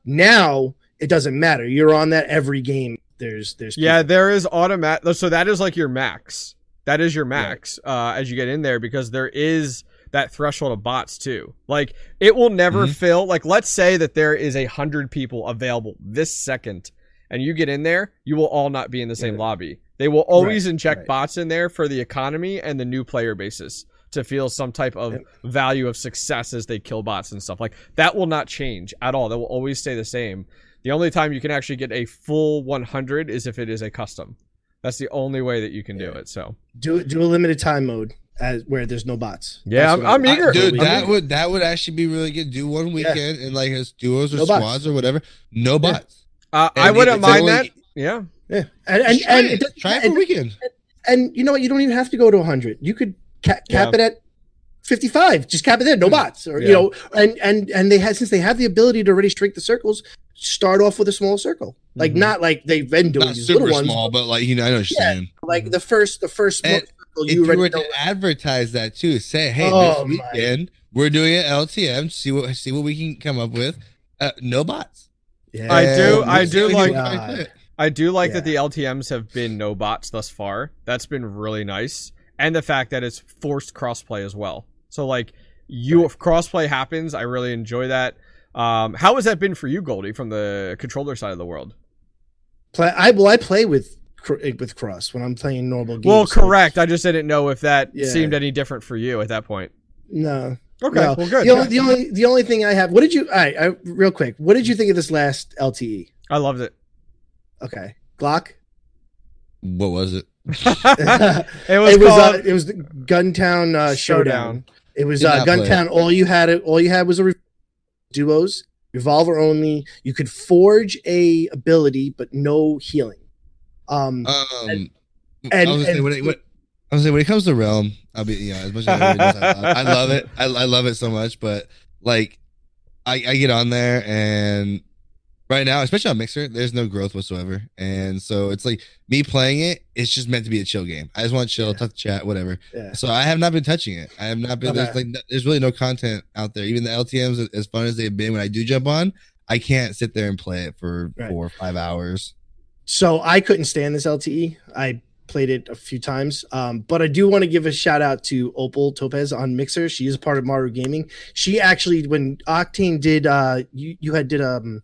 Now it doesn't matter. You're on that every game. There's there's Yeah, there is automatic. So that is like your max. That is your max uh, as you get in there because there is that threshold of bots too. Like it will never Mhm. fill. Like let's say that there is a hundred people available this second, and you get in there, you will all not be in the same Right. lobby. They will always Right, inject right. bots in there for the economy and the new player basis. to feel some type of Yep. value of success as they kill bots and stuff. Like that will not change at all. That will always stay the same. The only time you can actually get a full 100 is if it is a custom. That's the only way that you can do it. So Do do a limited time mode as where there's no bots. Yeah, I'm- I- I'm eager. I- dude, I'm that eager. would that would actually be really good. Do one weekend and like as duos or No bots. squads or whatever. No bots. uh, I wouldn't mind only- that. Yeah. Yeah, and and, Just try and, it. it try it for a and, weekend. and you know what? You don't even have to go to 100. You could ca- cap Yeah. it at 55. Just cap it there. No bots, or Yeah. you know, and and and they had since they have the ability to already shrink the circles. Start off with a small circle, like Mhm. not like they've been doing Not these super little ones. small, but like you know, I know what you're Yeah. saying. Like the first, the first And circle, If you you already were know. to advertise that too, say, hey, Oh, this my. weekend we're doing an LTM. See what see what we can come up with. Uh, no bots. Yeah. I do- I do like- people find fit. I do like Yeah. that the LTMs have been no bots thus far. That's been really nice. And the fact that it's forced crossplay as well. So like you if crossplay happens, I really enjoy that. Um, how has that been for you, Goldie, from the controller side of the world? Play, I well, I play with with cross when I'm playing normal games. well, so- correct. I just didn't know if that Yeah. seemed any different for you at that point. No, Okay, no. well, good. The only, the only the only thing I have. What did you? All right, I, real quick. What did you think of this last LTE? I loved it. Okay, Glock. What was it? [LAUGHS] [LAUGHS] it was, it was called uh, it was the Guntown uh, showdown. It was uh, play it. All you had all you had was a re- duos, revolver only. You could forge a ability, but no healing. Um, Um, And- I was and- when it, when, I was when it comes to realm, I'll be you know as much as I, love, I love it. I, I love it so much, but like I, I get on there and right now, especially on Mixer, there's no growth whatsoever, and so it's like me playing it. It's just meant to be a chill game. I just want to chill, Yeah. talk to chat, whatever. yeah. So I have not been touching it. I have not been. There's like no- there's really no content out there. Even the LTM's as fun as they've been when I do jump on, I can't sit there and play it for Right. four or five hours. So I couldn't stand this LTE. I played it a few times, um, but I do want to give a shout out to Opal Topez on Mixer. She is a part of Maru Gaming. She actually, when Octane did, uh, you you had did um,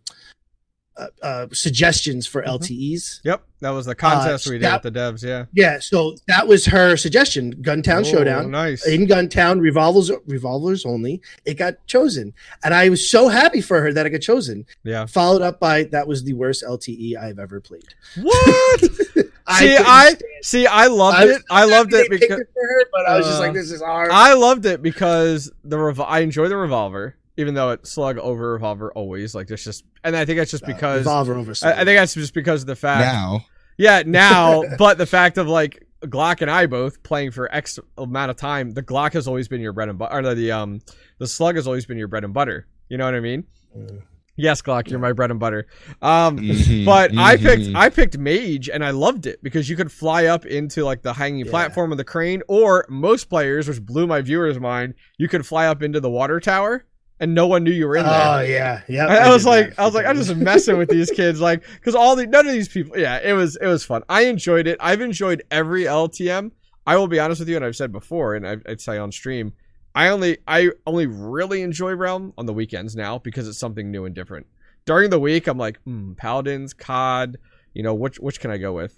uh, uh, suggestions for Mhm. LTEs. Yep, that was the contest Uh, we did that- with the devs. Yeah. Yeah, so that was her suggestion. Guntown Oh, Showdown. Nice. in Guntown, revolvers revolvers only. It got chosen, and I was so happy for her that it got chosen. Yeah. Followed up by that was the worst LTE I've ever played. What? [LAUGHS] see, I see. I loved I it. I loved it because it for her, but I was just Uh, like, "This is hard." I loved it because the revol- I enjoy the revolver, even though it slug over revolver always. Like there's just, and I think that's just Uh, because revolver over. I, I think that's just because of the fact. Now, Yeah, now, [LAUGHS] but the fact of like Glock and I both playing for X amount of time, the Glock has always been your bread and butter. Or the um, the slug has always been your bread and butter. You know what I mean? Mm. Yes, Glock, you're my bread and butter. Um, Mhm, [LAUGHS] but I [LAUGHS] picked. I picked mage and I loved it because you could fly up into like the hanging Yeah. platform of the crane, or most players, which blew my viewers' mind, you could fly up into the water tower and no one knew you were in there. Oh yeah, yeah. I, I was like, that I was like, I'm just messing with these kids, like, because all the none of these people, yeah, it was it was fun. I enjoyed it. I've enjoyed every LTM. I will be honest with you, and I've said before, and I, I'd say on stream, I only I only really enjoy Realm on the weekends now because it's something new and different. During the week, I'm like, hmm, Paladins, COD, you know, which which can I go with?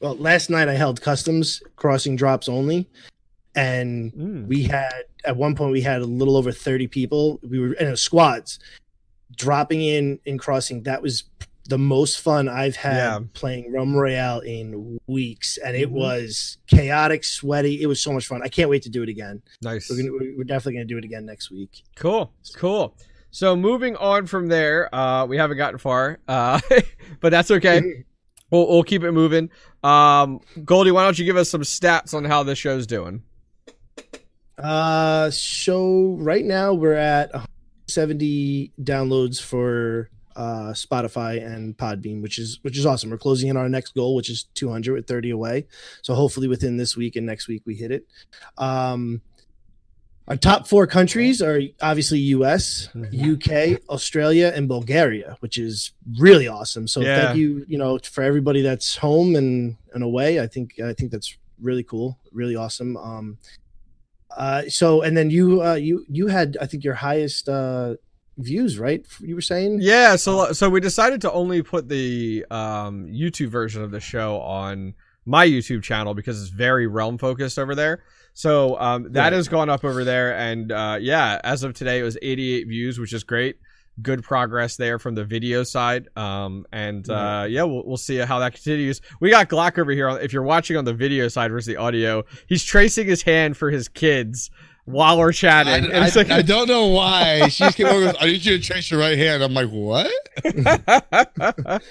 Well, last night I held customs crossing drops only, and Mm. we had at one point we had a little over 30 people we were in squads dropping in and crossing that was the most fun i've had Yeah. playing realm royale in weeks and it Mhm. was chaotic sweaty it was so much fun i can't wait to do it again Nice. we're, gonna, we're definitely going to do it again next week Cool, cool. So moving on from there, uh, we haven't gotten far, uh, [LAUGHS] but that's okay. We'll, we'll keep it moving. Um, Goldie, why don't you give us some stats on how this show's doing? Uh so right now we're at 70 downloads for uh spotify and podbean which is which is awesome. We're closing in on our next goal which is 200 with 30 away. So hopefully within this week and next week we hit it. Um our top four countries are obviously us uk australia and bulgaria which is really awesome. So Yeah. thank you you know for everybody that's home and and away. I think i think that's really cool really awesome. Um uh, so and then you uh, you you had I think your highest uh, views, right? You were saying Yeah, so so we decided to only put the um, YouTube version of the show on my YouTube channel because it's very realm focused over there. So um, that Right. has gone up over there, and uh, yeah, as of today, it was 88 views, which is great. Good progress there from the video side, um, and uh, yeah, we'll, we'll see how that continues. We got Glock over here. If you're watching on the video side versus the audio, he's tracing his hand for his kids while we're chatting. and [LAUGHS] I, like, I don't know why. [LAUGHS] She just came over. goes, I need you to trace your right hand. I'm like, what? [LAUGHS]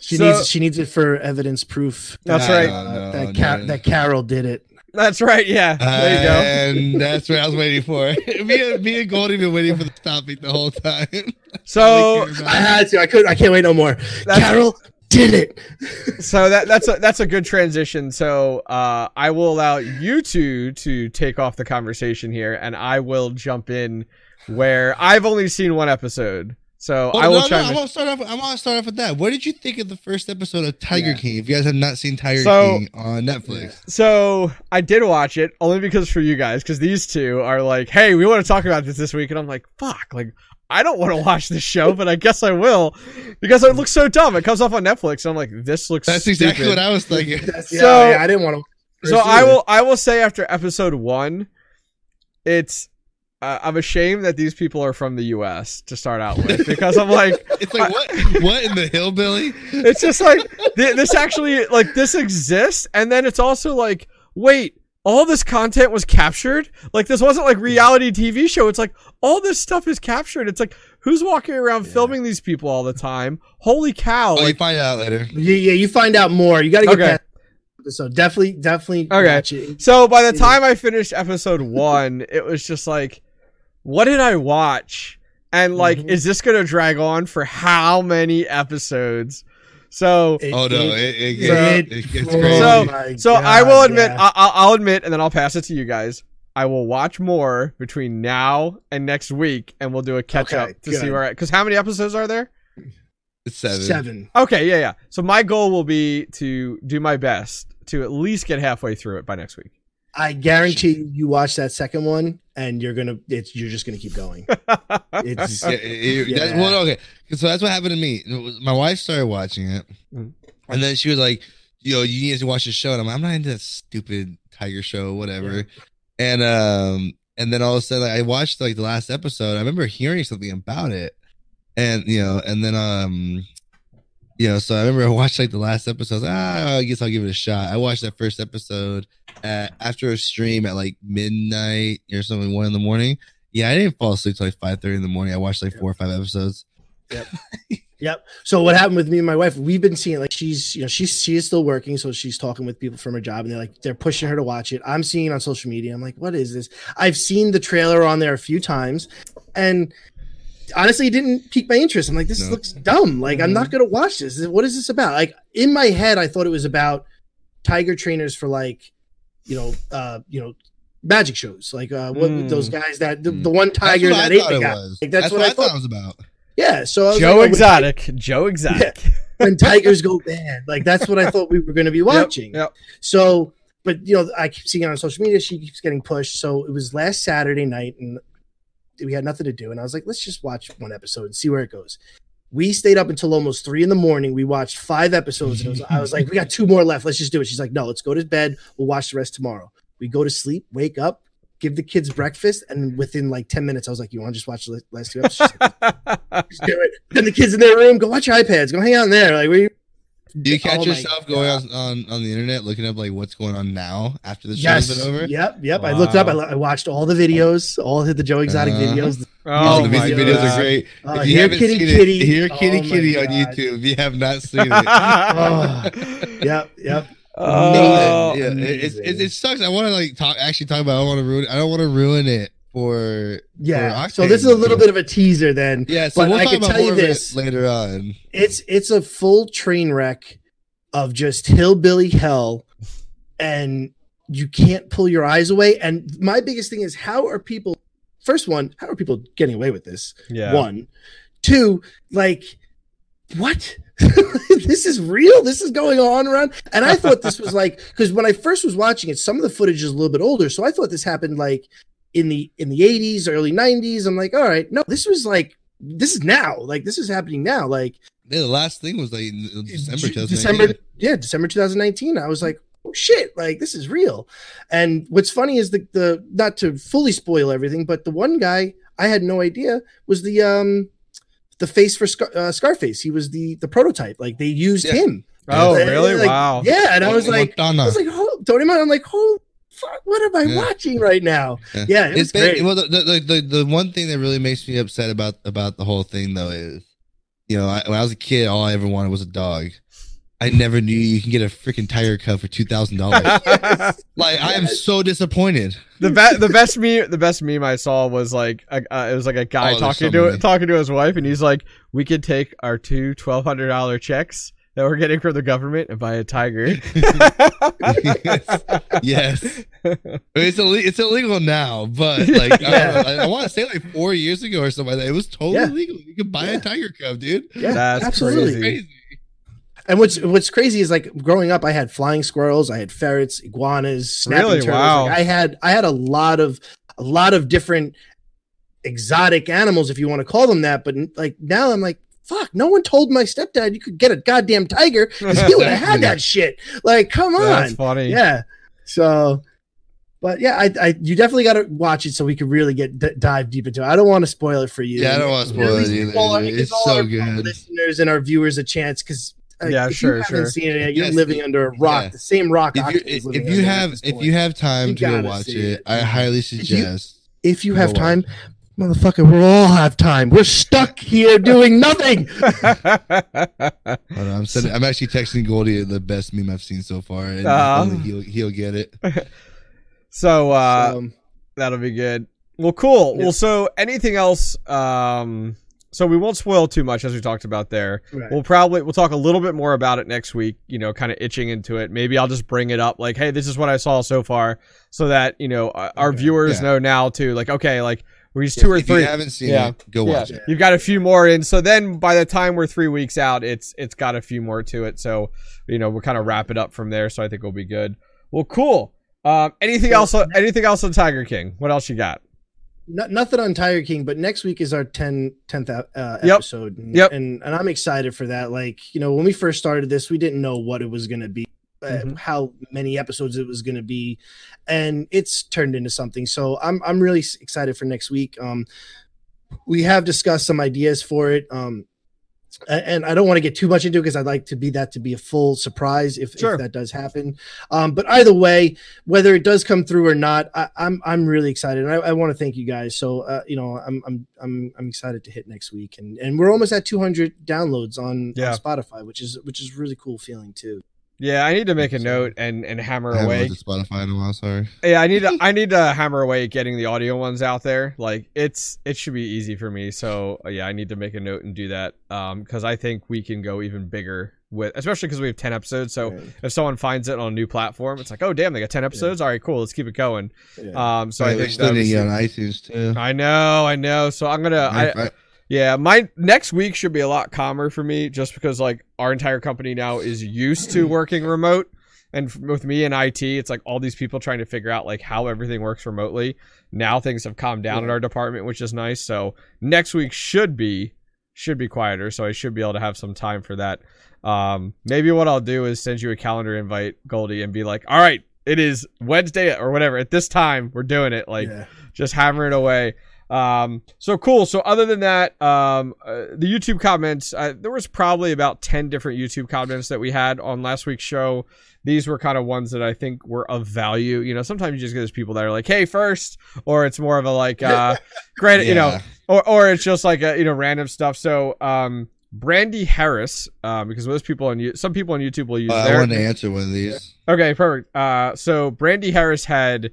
She So- needs she needs it for evidence proof. That's that, right. uh, No, that Ca- no. that Carole did it. That's right. Yeah, there you go. And that's what I was waiting for. [LAUGHS] me, and, me and Goldie been waiting for the topic the whole time. So, [LAUGHS] I had to. I could. I can't wait no more. Carole did it. [LAUGHS] so that that's a that's a good transition. So, uh, I will allow you two to take off the conversation here, and I will jump in where I've only seen one episode. So Oh, I will no, try. no, I want to start off. I want to start off with that. What did you think of the first episode of Tiger Yeah. King? If you guys have not seen Tiger So- King on Netflix, So I did watch it only because for you guys, because these two are like, "Hey, we want to talk about this this week," and I'm like, "Fuck!" Like, I don't want to [LAUGHS] watch this show, but I guess I will because it looks so dumb. It comes off on Netflix, and I'm like, "This looks." that's exactly what I was thinking. [LAUGHS] That's, yeah, So- yeah, I didn't want to. So I will. I will say after episode one, it's. Uh, I'm ashamed that these people are from the U.S. to start out with because I'm like, [LAUGHS] It's like what? What in the hillbilly? it's just like th- this actually like this exists and then it's also like wait all this content was captured like this wasn't like reality tv show it's like all this stuff is captured it's like who's walking around Yeah. filming these people all the time holy cow Oh, you find out later. Yeah, yeah. You find out more. You got to get Okay. that. So definitely, definitely. Okay. watch it. so by the time i finished episode one it was just like what did i watch and like Mhm. is this gonna drag on for how many episodes so It- Oh no, it- it, it, So- it, it gets oh crazy. So- my So God, I will admit, yeah. I- I'll, I'll admit, and then I'll pass it to you guys. I will watch more between now and next week, and we'll do a catch up Okay, to see good. where. Because how many episodes are there? it's seven. seven. Okay, yeah, yeah. So my goal will be to do my best to at least get halfway through it by next week. I guarantee you, you watch that second one, and you're gonna. It's you're just gonna keep going. [LAUGHS] It's Yeah, it- it- Yeah. that's- well, okay. So that's what happened to me. Was- My wife started watching it, Mm. and then she was like, "Yo, you need to watch the show." And I'm like, "I'm not into that stupid tiger show, whatever." And um, and then all of a sudden, like, I watched like the last episode. I remember hearing something about it, and you know, and then um, you know, so I remember I watched like the last episode. I was like, ah, I guess I'll give it a shot. I watched that first episode at, after a stream at like midnight or something, one in the morning. Yeah, I didn't fall asleep till like five thirty in the morning. I watched like four or five episodes. Yep. [LAUGHS] Yep. So what happened with me and my wife? We've been seeing like she's you know she's she is still working, so she's talking with people from her job, and they're like they're pushing her to watch it. I'm seeing it on social media. I'm like, what is this? I've seen the trailer on there a few times, and honestly, it didn't pique my interest. I'm like, this No. looks dumb. Like I'm not mm-hmm. gonna watch this. What is this about? Like in my head, I thought it was about tiger trainers for like you know uh you know magic shows like uh what Mm. those guys that the, Mm. the one tiger that I ate the guy was. like that's, what, I thought, it was about. yeah so I was Joe like, oh, Exotic. Joe Exotic. when tigers go bad. Like that's what I thought we were going to be watching. Yep. So, but you know, I keep seeing it on social media. She keeps getting pushed. So it was last Saturday night, and we had nothing to do. And I was like, let's just watch one episode and see where it goes. We stayed up until almost three in the morning. We watched five episodes, and was, I was like, we got two more left. Let's just do it. She's like, no, let's go to bed. We'll watch the rest tomorrow. We go to sleep, wake up, give the kids breakfast, and within like ten minutes, I was like, you want to just watch the last two episodes? Like, [LAUGHS] do it. Then the kids in their room, go watch your iPads, go hang out in there. Like, we Do you catch Oh my yourself going God. on, on on the internet looking up like what's going on now after the Yes. show's been over? Yep. Yep. I looked up. I, I watched all the videos, all of the Joe Exotic Uh-huh. videos. Oh, oh the my music videos God. are great. Uh, if you Here haven't Kitty seen Kitty. it, hear Kitty Oh my Kitty on God. YouTube. If you have not [LAUGHS] seen it, Oh. Yep. Yep. Oh, yeah, it, it, it, it sucks. I want to like talk, actually talk about. I want to ruin. I don't want to ruin it for. Yeah. for So this is a little bit of a teaser. Then Yeah, so but we'll I talk can about tell you more of this. later on. it's it's a full train wreck of just hillbilly hell, and you can't pull your eyes away. And my biggest thing is how are people? First one, how are people getting away with this? yeah. One, two, like what? [LAUGHS] this is real. This is going on around. And I thought this was like because when I first was watching it, some of the footage is a little bit older, so I thought this happened like in the in the 80s, early 90s. I'm like, all right, no, this was like this is now. Like this is happening now. Like Yeah, the last thing was like December. December, yeah, December 2019. I was like, oh shit, like this is real. And what's funny is the the not to fully spoil everything, but the one guy I had no idea was the um the face for Scar- uh, Scarface. He was the the prototype. Like they used Yeah. him. Oh, Like, really? like, wow. Yeah, and I was like, I Montana. was like, oh, Tony, Mon- I'm like, oh, fuck, what am I Yeah. watching right now? Yeah. Yeah, it was It's ba- great. well, the, the, the the one thing that really makes me upset about about the whole thing though is, you know, I, when I was a kid, all I ever wanted was a dog. I never knew you can get a freaking tiger cub for two thousand dollars. [LAUGHS] like I am so disappointed. the best the best meme the best meme I saw was like a, uh, it was like a guy Oh, talking so to many. talking to his wife and he's like we could take our two twelve hundred dollar checks that we're getting from the government and buy a tiger. [LAUGHS] yes, it's ille- it's illegal now, but [LAUGHS] like Yeah. I, I, want to say like four years ago or something like that, it was totally Yeah. legal. You could buy Yeah. a tiger cub, dude. yeah, That's absolutely. crazy. Crazy. And what's what's crazy is like growing up, I had flying squirrels, I had ferrets, iguanas, snapping Really? turtles. Wow. Like, I had I had a lot of a lot of different exotic animals, if you want to call them that. But like now, I'm like, fuck, no one told my stepdad you could get a goddamn tiger because he would have had that [LAUGHS] shit. Like, come That's on, funny. yeah. So, but yeah, I, I you definitely got to watch it so we can really get d- dive deep into it. I don't want to spoil it for you. Yeah, I don't wanna spoil it give either. all It's all so our good. Listeners and our viewers a chance because. Yeah, if sure, you haven't sure. seen it yet, you're Yes, living under a rock, yeah. the same rock. If you if, if you have if you have time You to go watch it, it. I highly suggest. if you Go have watch time, motherfucker, we'll all have time. We're stuck here doing nothing. [LAUGHS] Hold on, I'm sending, I'm actually texting Goldie the best meme I've seen so far, and Aw. he'll he'll get it. [LAUGHS] so uh Um, That'll be good. Well, cool. Yeah. Well, so anything else? Um, so we won't spoil too much as we talked about there. right. We'll probably we'll talk a little bit more about it next week. You know, kind of itching into it. Maybe I'll just bring it up, like, hey, this is what I saw so far, so that you know uh, our Okay. viewers Yeah. know now too. Like, okay, like we're two or if three. you haven't seen Yeah. it, go Yeah. watch it. You've got a few more in. So then by the time we're three weeks out, it's it's got a few more to it. So you know we'll kind of wrap it up from there. So I think we'll be good. Well, cool. Um, anything So- else? Anything else on Tiger King? What else you got? no, nothing on Tiger King, but next week is our 10, 10th uh, Yep. episode. And, Yep. And, and I'm excited for that. Like, you know, when we first started this, we didn't know what it was going to be, uh, Mhm. how many episodes it was going to be. And it's turned into something. So I'm, I'm really excited for next week. Um, we have discussed some ideas for it. Um, and I don't want to get too much into it because I'd like to be that to be a full surprise if, Sure. if that does happen. Um, but either way, whether it does come through or not, I, I'm I'm really excited, and I, I want to thank you guys. So uh, you know, I'm I'm I'm I'm excited to hit next week, and and we're almost at 200 downloads on, Yeah. on Spotify, which is which is really cool feeling too. Yeah, I need to make a note and and hammer I haven't away. Spotify in a while. Sorry. Yeah, I need to [LAUGHS] I need to hammer away at getting the audio ones out there. Like it's it should be easy for me. So uh, yeah, I need to make a note and do that. Um, because I think we can go even bigger with, especially because we have ten episodes. So if someone finds it on a new platform, it's like, oh damn, they got ten episodes. All right, cool, let's keep it going. Yeah. Um, so Right, I think still that gonna was- get on iTunes too. I know, I know. So I'm gonna I, I- yeah, my next week should be a lot calmer for me just because like our entire company now is used to [CLEARS THROAT] working remote and with me and IT it's like all these people trying to figure out like how everything works remotely. Now things have calmed down in our department, which is nice. So next week should be should be quieter, so I should be able to have some time for that. Um maybe what I'll do is send you a calendar invite, Goldie, and be like, "All right, it is Wednesday or whatever. At this time, we're doing it." Like yeah. just hammer it away. Um, so cool. So other than that, um, uh, the YouTube comments, uh, there was probably about 10 different YouTube comments that we had on last week's show. These were kind of ones that I think were of value. You know, sometimes you just get those people that are like, Hey, first, or it's more of a like, uh, [LAUGHS] granted, you know, or, or it's just like, a, you know, random stuff. So, um, Brandy Harris, um, because most people on you, some people on YouTube will use Uh, I wanted to answer one of these. Okay, perfect. Uh, so Brandy Harris had,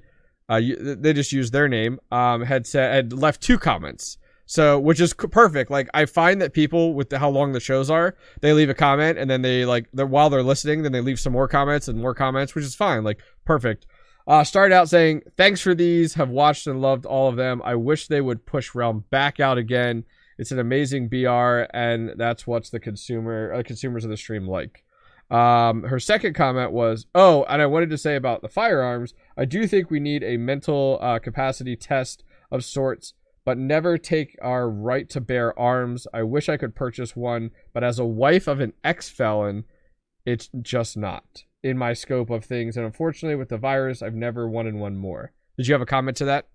uh, they just used their name. Um, had said had left two comments. So which is perfect. Like I find that people with the, how long the shows are, they leave a comment and then they like they're while they're listening, then they leave some more comments and more comments, which is fine. Like perfect. Uh, started out saying thanks for these. Have watched and loved all of them. I wish they would push Realm back out again. It's an amazing BR, and that's what's the consumer, uh, consumers of the stream like. Um, her second comment was, "Oh, and I wanted to say about the firearms. I do think we need a mental uh, capacity test of sorts, but never take our right to bear arms. I wish I could purchase one, but as a wife of an ex-felon, It's just not in my scope of things. And unfortunately, with the virus, I've never wanted one more. Did you have a comment to that?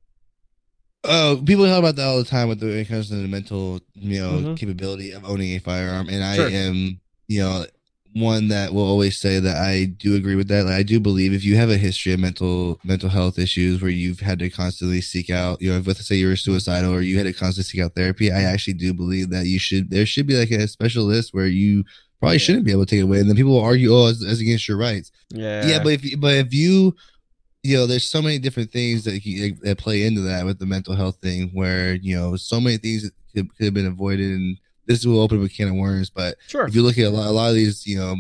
Oh, people talk about that all the time with the, when it comes to the mental, you know, Mhm. capability of owning a firearm, and I am, you know, one that will always say that I do agree with that. Like, I do believe if you have a history of mental mental health issues where you've had to constantly seek out, you know, if let's say you were suicidal or you had to constantly seek out therapy, I actually do believe that you should there should be like a special list where you probably Yeah. shouldn't be able to take it away, and then people will argue, oh, it's against your rights. Yeah. Yeah, but if you- but if you you know, there's so many different things that you, that play into that with the mental health thing, where you know, so many things that could, could have been avoided, and this will open up a can of worms. But sure. if you look at a lot, a lot of these, you know,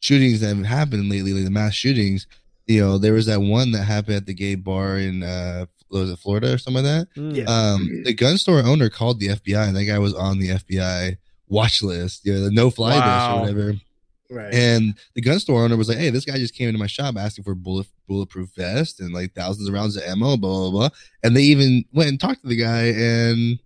shootings that have happened lately, like the mass shootings, you know, there was that one that happened at the gay bar in uh, was it Florida or something like that. Mm. Yeah. Um, the gun store owner called the FBI, and that guy was on the FBI watch list, you know, the no fly list or whatever. Right. And the gun store owner was like, "Hey, this guy just came into my shop asking for bullet bulletproof vest and like thousands of rounds of ammo, blah blah blah." And they even went and talked to the guy, and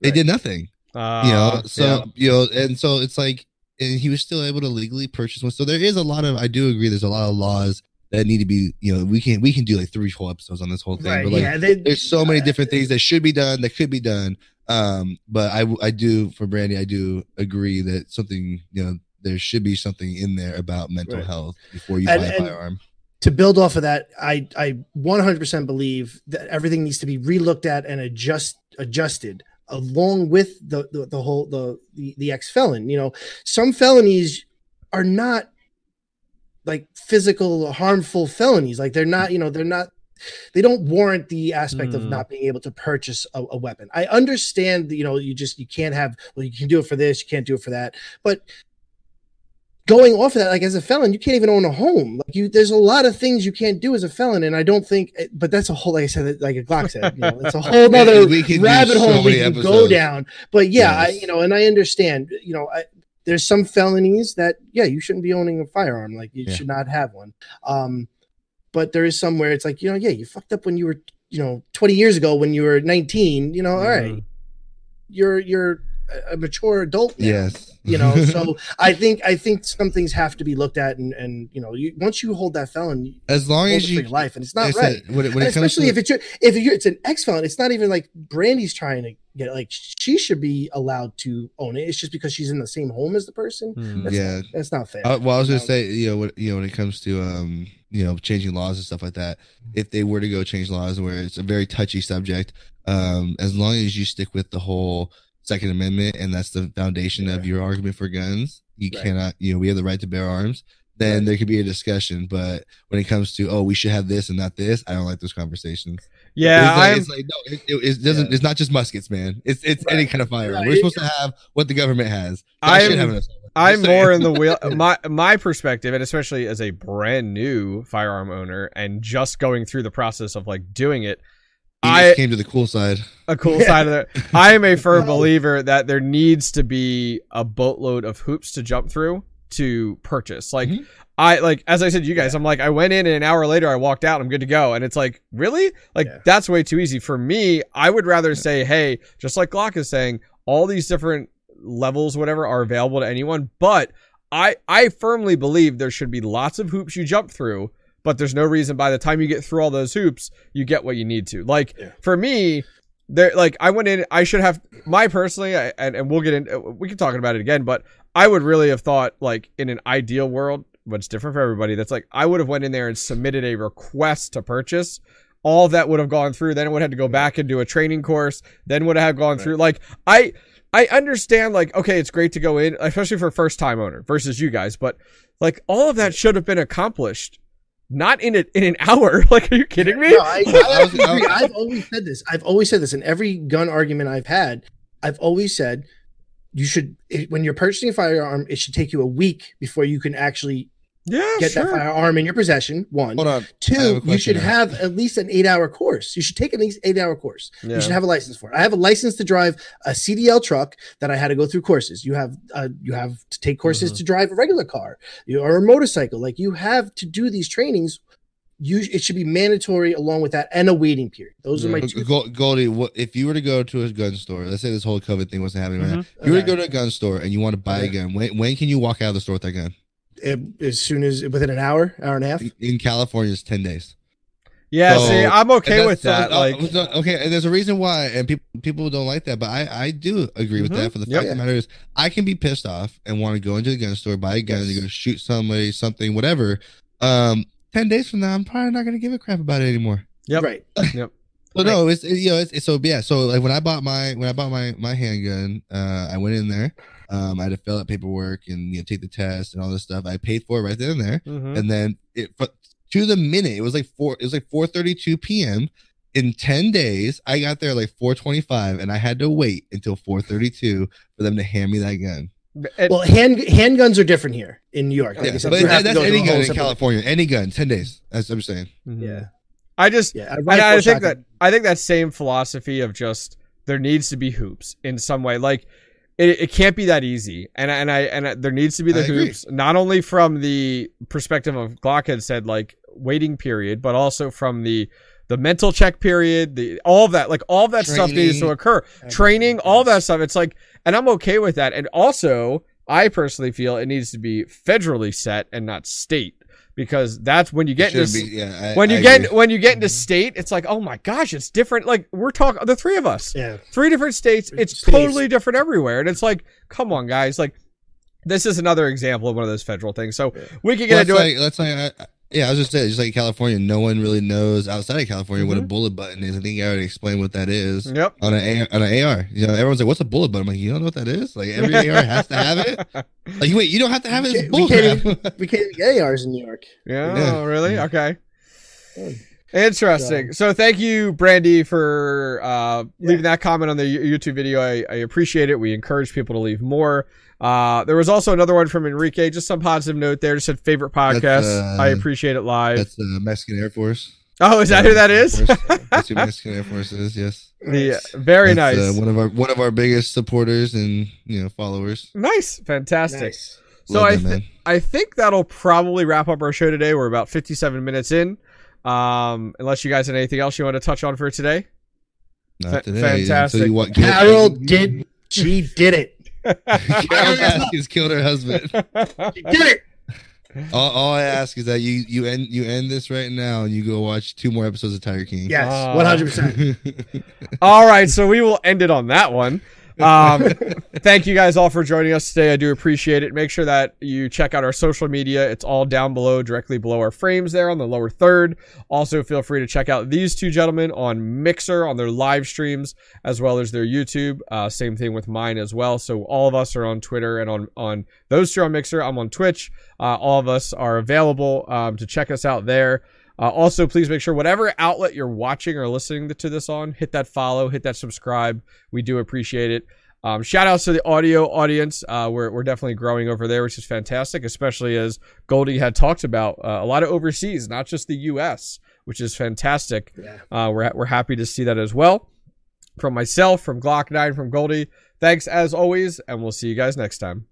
they Right. did nothing. Uh, You know, so yeah. you know, and so it's like, and he was still able to legally purchase one. So there is a lot of, I do agree, there's a lot of laws that need to be, you know, we can we can do like three whole episodes on this whole thing, right. but like yeah. They, there's so many different things that should be done that could be done um but i i do for brandy i do agree that something you know there should be something in there about mental Right. health before you And- buy a and- firearm to build off of that, I I 100% believe that everything needs to be relooked at and adjust adjusted along with the the, the whole the the, the ex felon. You know, some felonies are not like physical harmful felonies. Like they're not. You know, they're not. They don't warrant the aspect of Hmm. not being able to purchase a, a weapon. I understand. You know, you just you can't have. Well, you can do it for this. You can't do it for that. But going off of that, like as a felon, you can't even own a home. Like you, there's a lot of things you can't do as a felon, and I don't think. But that's a whole, like I said, like a Glock said, you know, it's a [LAUGHS] whole could rabbit so hole we can go down. But yeah, I, you know, and I understand. You know, I, there's some felonies that yeah, you shouldn't be owning a firearm. Like you Yeah. should not have one. Um, but there is some where it's like you know, yeah, you fucked up when you were you know 20 years ago when you were 19. You know, all right, Mhm. you're you're a- a mature adult now yes you know [LAUGHS] so i think i think some things have to be looked at and and you know you, once you hold that felon as long as you your life and it's not right said, when, it- when And it comes especially to if it's your, if you're, it's an ex felon it's not even like brandy's trying to get it. like she should be allowed to own it it's just because she's in the same home as the person Mm. that's yeah that's not fair Uh, well, I was gonna No. say, you know, when, you know, when it comes to um, you know, changing laws and stuff like that, if they were to go change laws where it's a very touchy subject, um, as long as you stick with the whole Second Amendment and that's the foundation of your argument for guns, you Right. cannot, you know, we have the right to bear arms. Then Right. there could be a discussion, but when it comes to oh, we should have this and not this, I don't like those conversations. Yeah, it's like, I'm. it's like no, it, it, doesn't. Yeah. It's not just muskets, man. It's it's any kind of firearm. Right. We're supposed to have what the government has. I I'm- should have an assault. I'm more in the [LAUGHS] wheel. My my perspective, and especially as a brand new firearm owner, and just going through the process of like doing it, I came to the cool side. a cool side of it. I am a firm [LAUGHS] No. believer that there needs to be a boatload of hoops to jump through to purchase. Like Mhm. I like as I said to you guys, I'm like I went in and an hour later I walked out, I'm good to go. And it's like, really? Like Yeah. that's way too easy. For me, I would rather say, hey, just like Glock is saying, all these different levels, whatever, are available to anyone. But I I firmly believe there should be lots of hoops you jump through, but there's no reason by the time you get through all those hoops, you get what you need to. Like Yeah. for me, there like I went in, I should have my personally, I, and and we'll get in, uh, we can talk about it again, but I would really have thought like in an ideal world, but it's different for everybody. That's like I would have went in there and submitted a request to purchase. All that would have gone through. Then it would have to go back and do a training course. Then would have gone Right. through. Like I, I understand. Like okay, it's great to go in, especially for first time owner versus you guys. But like all of that should have been accomplished, not in a, in an hour. [LAUGHS] Like are you kidding me? No, I, [LAUGHS] I, I was, I was, I've always said this. I've always said this in every gun argument I've had. I've always said you should, it- when you're purchasing a firearm, it should take you a week before you can actually yeah, get sure. that firearm in your possession. One, Hold on. Two, you should now. have at least an eight-hour course. You should take at least eight-hour course. Yeah. You should have a license for it. I have a license to drive a CDL truck that I had to go through courses. You have uh, you have to take courses Mhm. to drive a regular car or a motorcycle. Like you have to do these trainings. You it should be mandatory along with that and a waiting period. Those are my two. Goldie, what if you were to go to a gun store? Let's say this whole COVID thing wasn't happening right now. If you were to go to a gun store and you want to buy a gun, when when can you walk out of the store with that gun? It, as soon as within an hour, hour and a half. In California, it's ten days. Yeah, So- see, I'm okay And with that's- that. so- Like, uh, okay, and there's a reason why, and people people don't like that, but I I do agree with Mhm. that. For the Yep. fact of the matter is, I can be pissed off and want to go into the gun store, buy a gun, and Yes. go shoot somebody, something, whatever. Um, ten days from now, I'm probably not gonna give a crap about it anymore. Yep. Right. [LAUGHS] Yep. So no, it's it, you know, it's, it's so yeah. So like when I bought my when I bought my my handgun, uh, I went in there. Um, I had to fill out paperwork and you know take the test and all this stuff. I paid for it right then and there, mhm. and then it to the minute it was like four it was like four thirty two p.m. In ten days, I got there like four twenty five, and I had to wait until four thirty two for them to hand me that gun. And- Well, hand handguns are different here in New York. Like Yeah, but you have to that's any gun in separate- California. Any gun, ten days. That's what I'm saying. Yeah. I just, Yeah. a and rifle I think that I think that same philosophy of just there needs to be hoops in some way. Like it, it can't be that easy, and and I and I, there needs to be the I agree. hoops, not only from the perspective of Glock had said like waiting period, but also from the the mental check period, the all of that, like all of that stuff needs to Training. occur. Training, all that stuff. It's like, and I'm okay with that. And also, I personally feel it needs to be federally set and not state. Because that's when you get It into be- yeah, I- when you I get agree. when you get into mm-hmm. state, it's like, oh my gosh, it's different. Like we're talking the three of us, Yeah. three different states. It's States. totally different everywhere, and it's like, come on, guys. Like this is another example of one of those federal things. So Yeah. we could Well, get into that's it. like, that's like, I, I- yeah, I was just saying, just like California, no one really knows outside of California what a Mhm. bullet button is. I think I already explained what that is Yep. on an A- on an AR. You know, everyone's like, "What's a bullet button?" I'm like, "You don't know what that is? Like every AR has to have it. [LAUGHS] Like, wait, you don't have to have it. It's We can't. We can't get ARs in New York. Yeah, Yeah. really? Yeah. Okay. Yeah. Interesting. So, thank you, Brandy, for uh, leaving that comment on the YouTube video. I, I appreciate it. We encourage people to leave more. Uh, there was also another one from Enrique. Just some positive note there. Just said favorite podcast. Uh, I appreciate it live. That's the Mexican Air Force. Oh, is that who that is? [LAUGHS] That's who Mexican Air Force is. Yes, The very That's, nice, Uh, one of our one of our biggest supporters and you know followers. nice, fantastic. Nice. So Love I, th- I think that'll probably wrap up our show today. We're about fifty-seven minutes in. Um, unless you guys have anything else you want to touch on for today. Not Fa- today. fantastic. Until you want, Carole did. She did it. [LAUGHS] Carole Baskins killed her husband. She did it. All, all I ask is that you you end you end this right now and you go watch two more episodes of Tiger King. Yes, Uh, one hundred percent. [LAUGHS] all right, so we will end it on that one. Um, thank you guys all for joining us today. I do appreciate it. Make sure that you check out our social media. It's all down below, directly below our frames there on the lower third. Also, feel free to check out these two gentlemen on Mixer on their live streams as well as their YouTube. Uh, same thing with mine as well. So all of us are on Twitter and on on those two on Mixer. I'm on Twitch. Uh, all of us are available um, to check us out there. Uh, also, please make sure whatever outlet you're watching or listening to this on, hit that follow, hit that subscribe. We do appreciate it. Um, shout outs to the audio audience. Uh, we're, we're definitely growing over there, which is fantastic, especially as Goldie had talked about uh, a lot of overseas, not just the U.S., which is fantastic. Yeah. Uh, we're, we're happy to see that as well. From myself, from Glock 9, from Goldie, thanks as always, and we'll see you guys next time.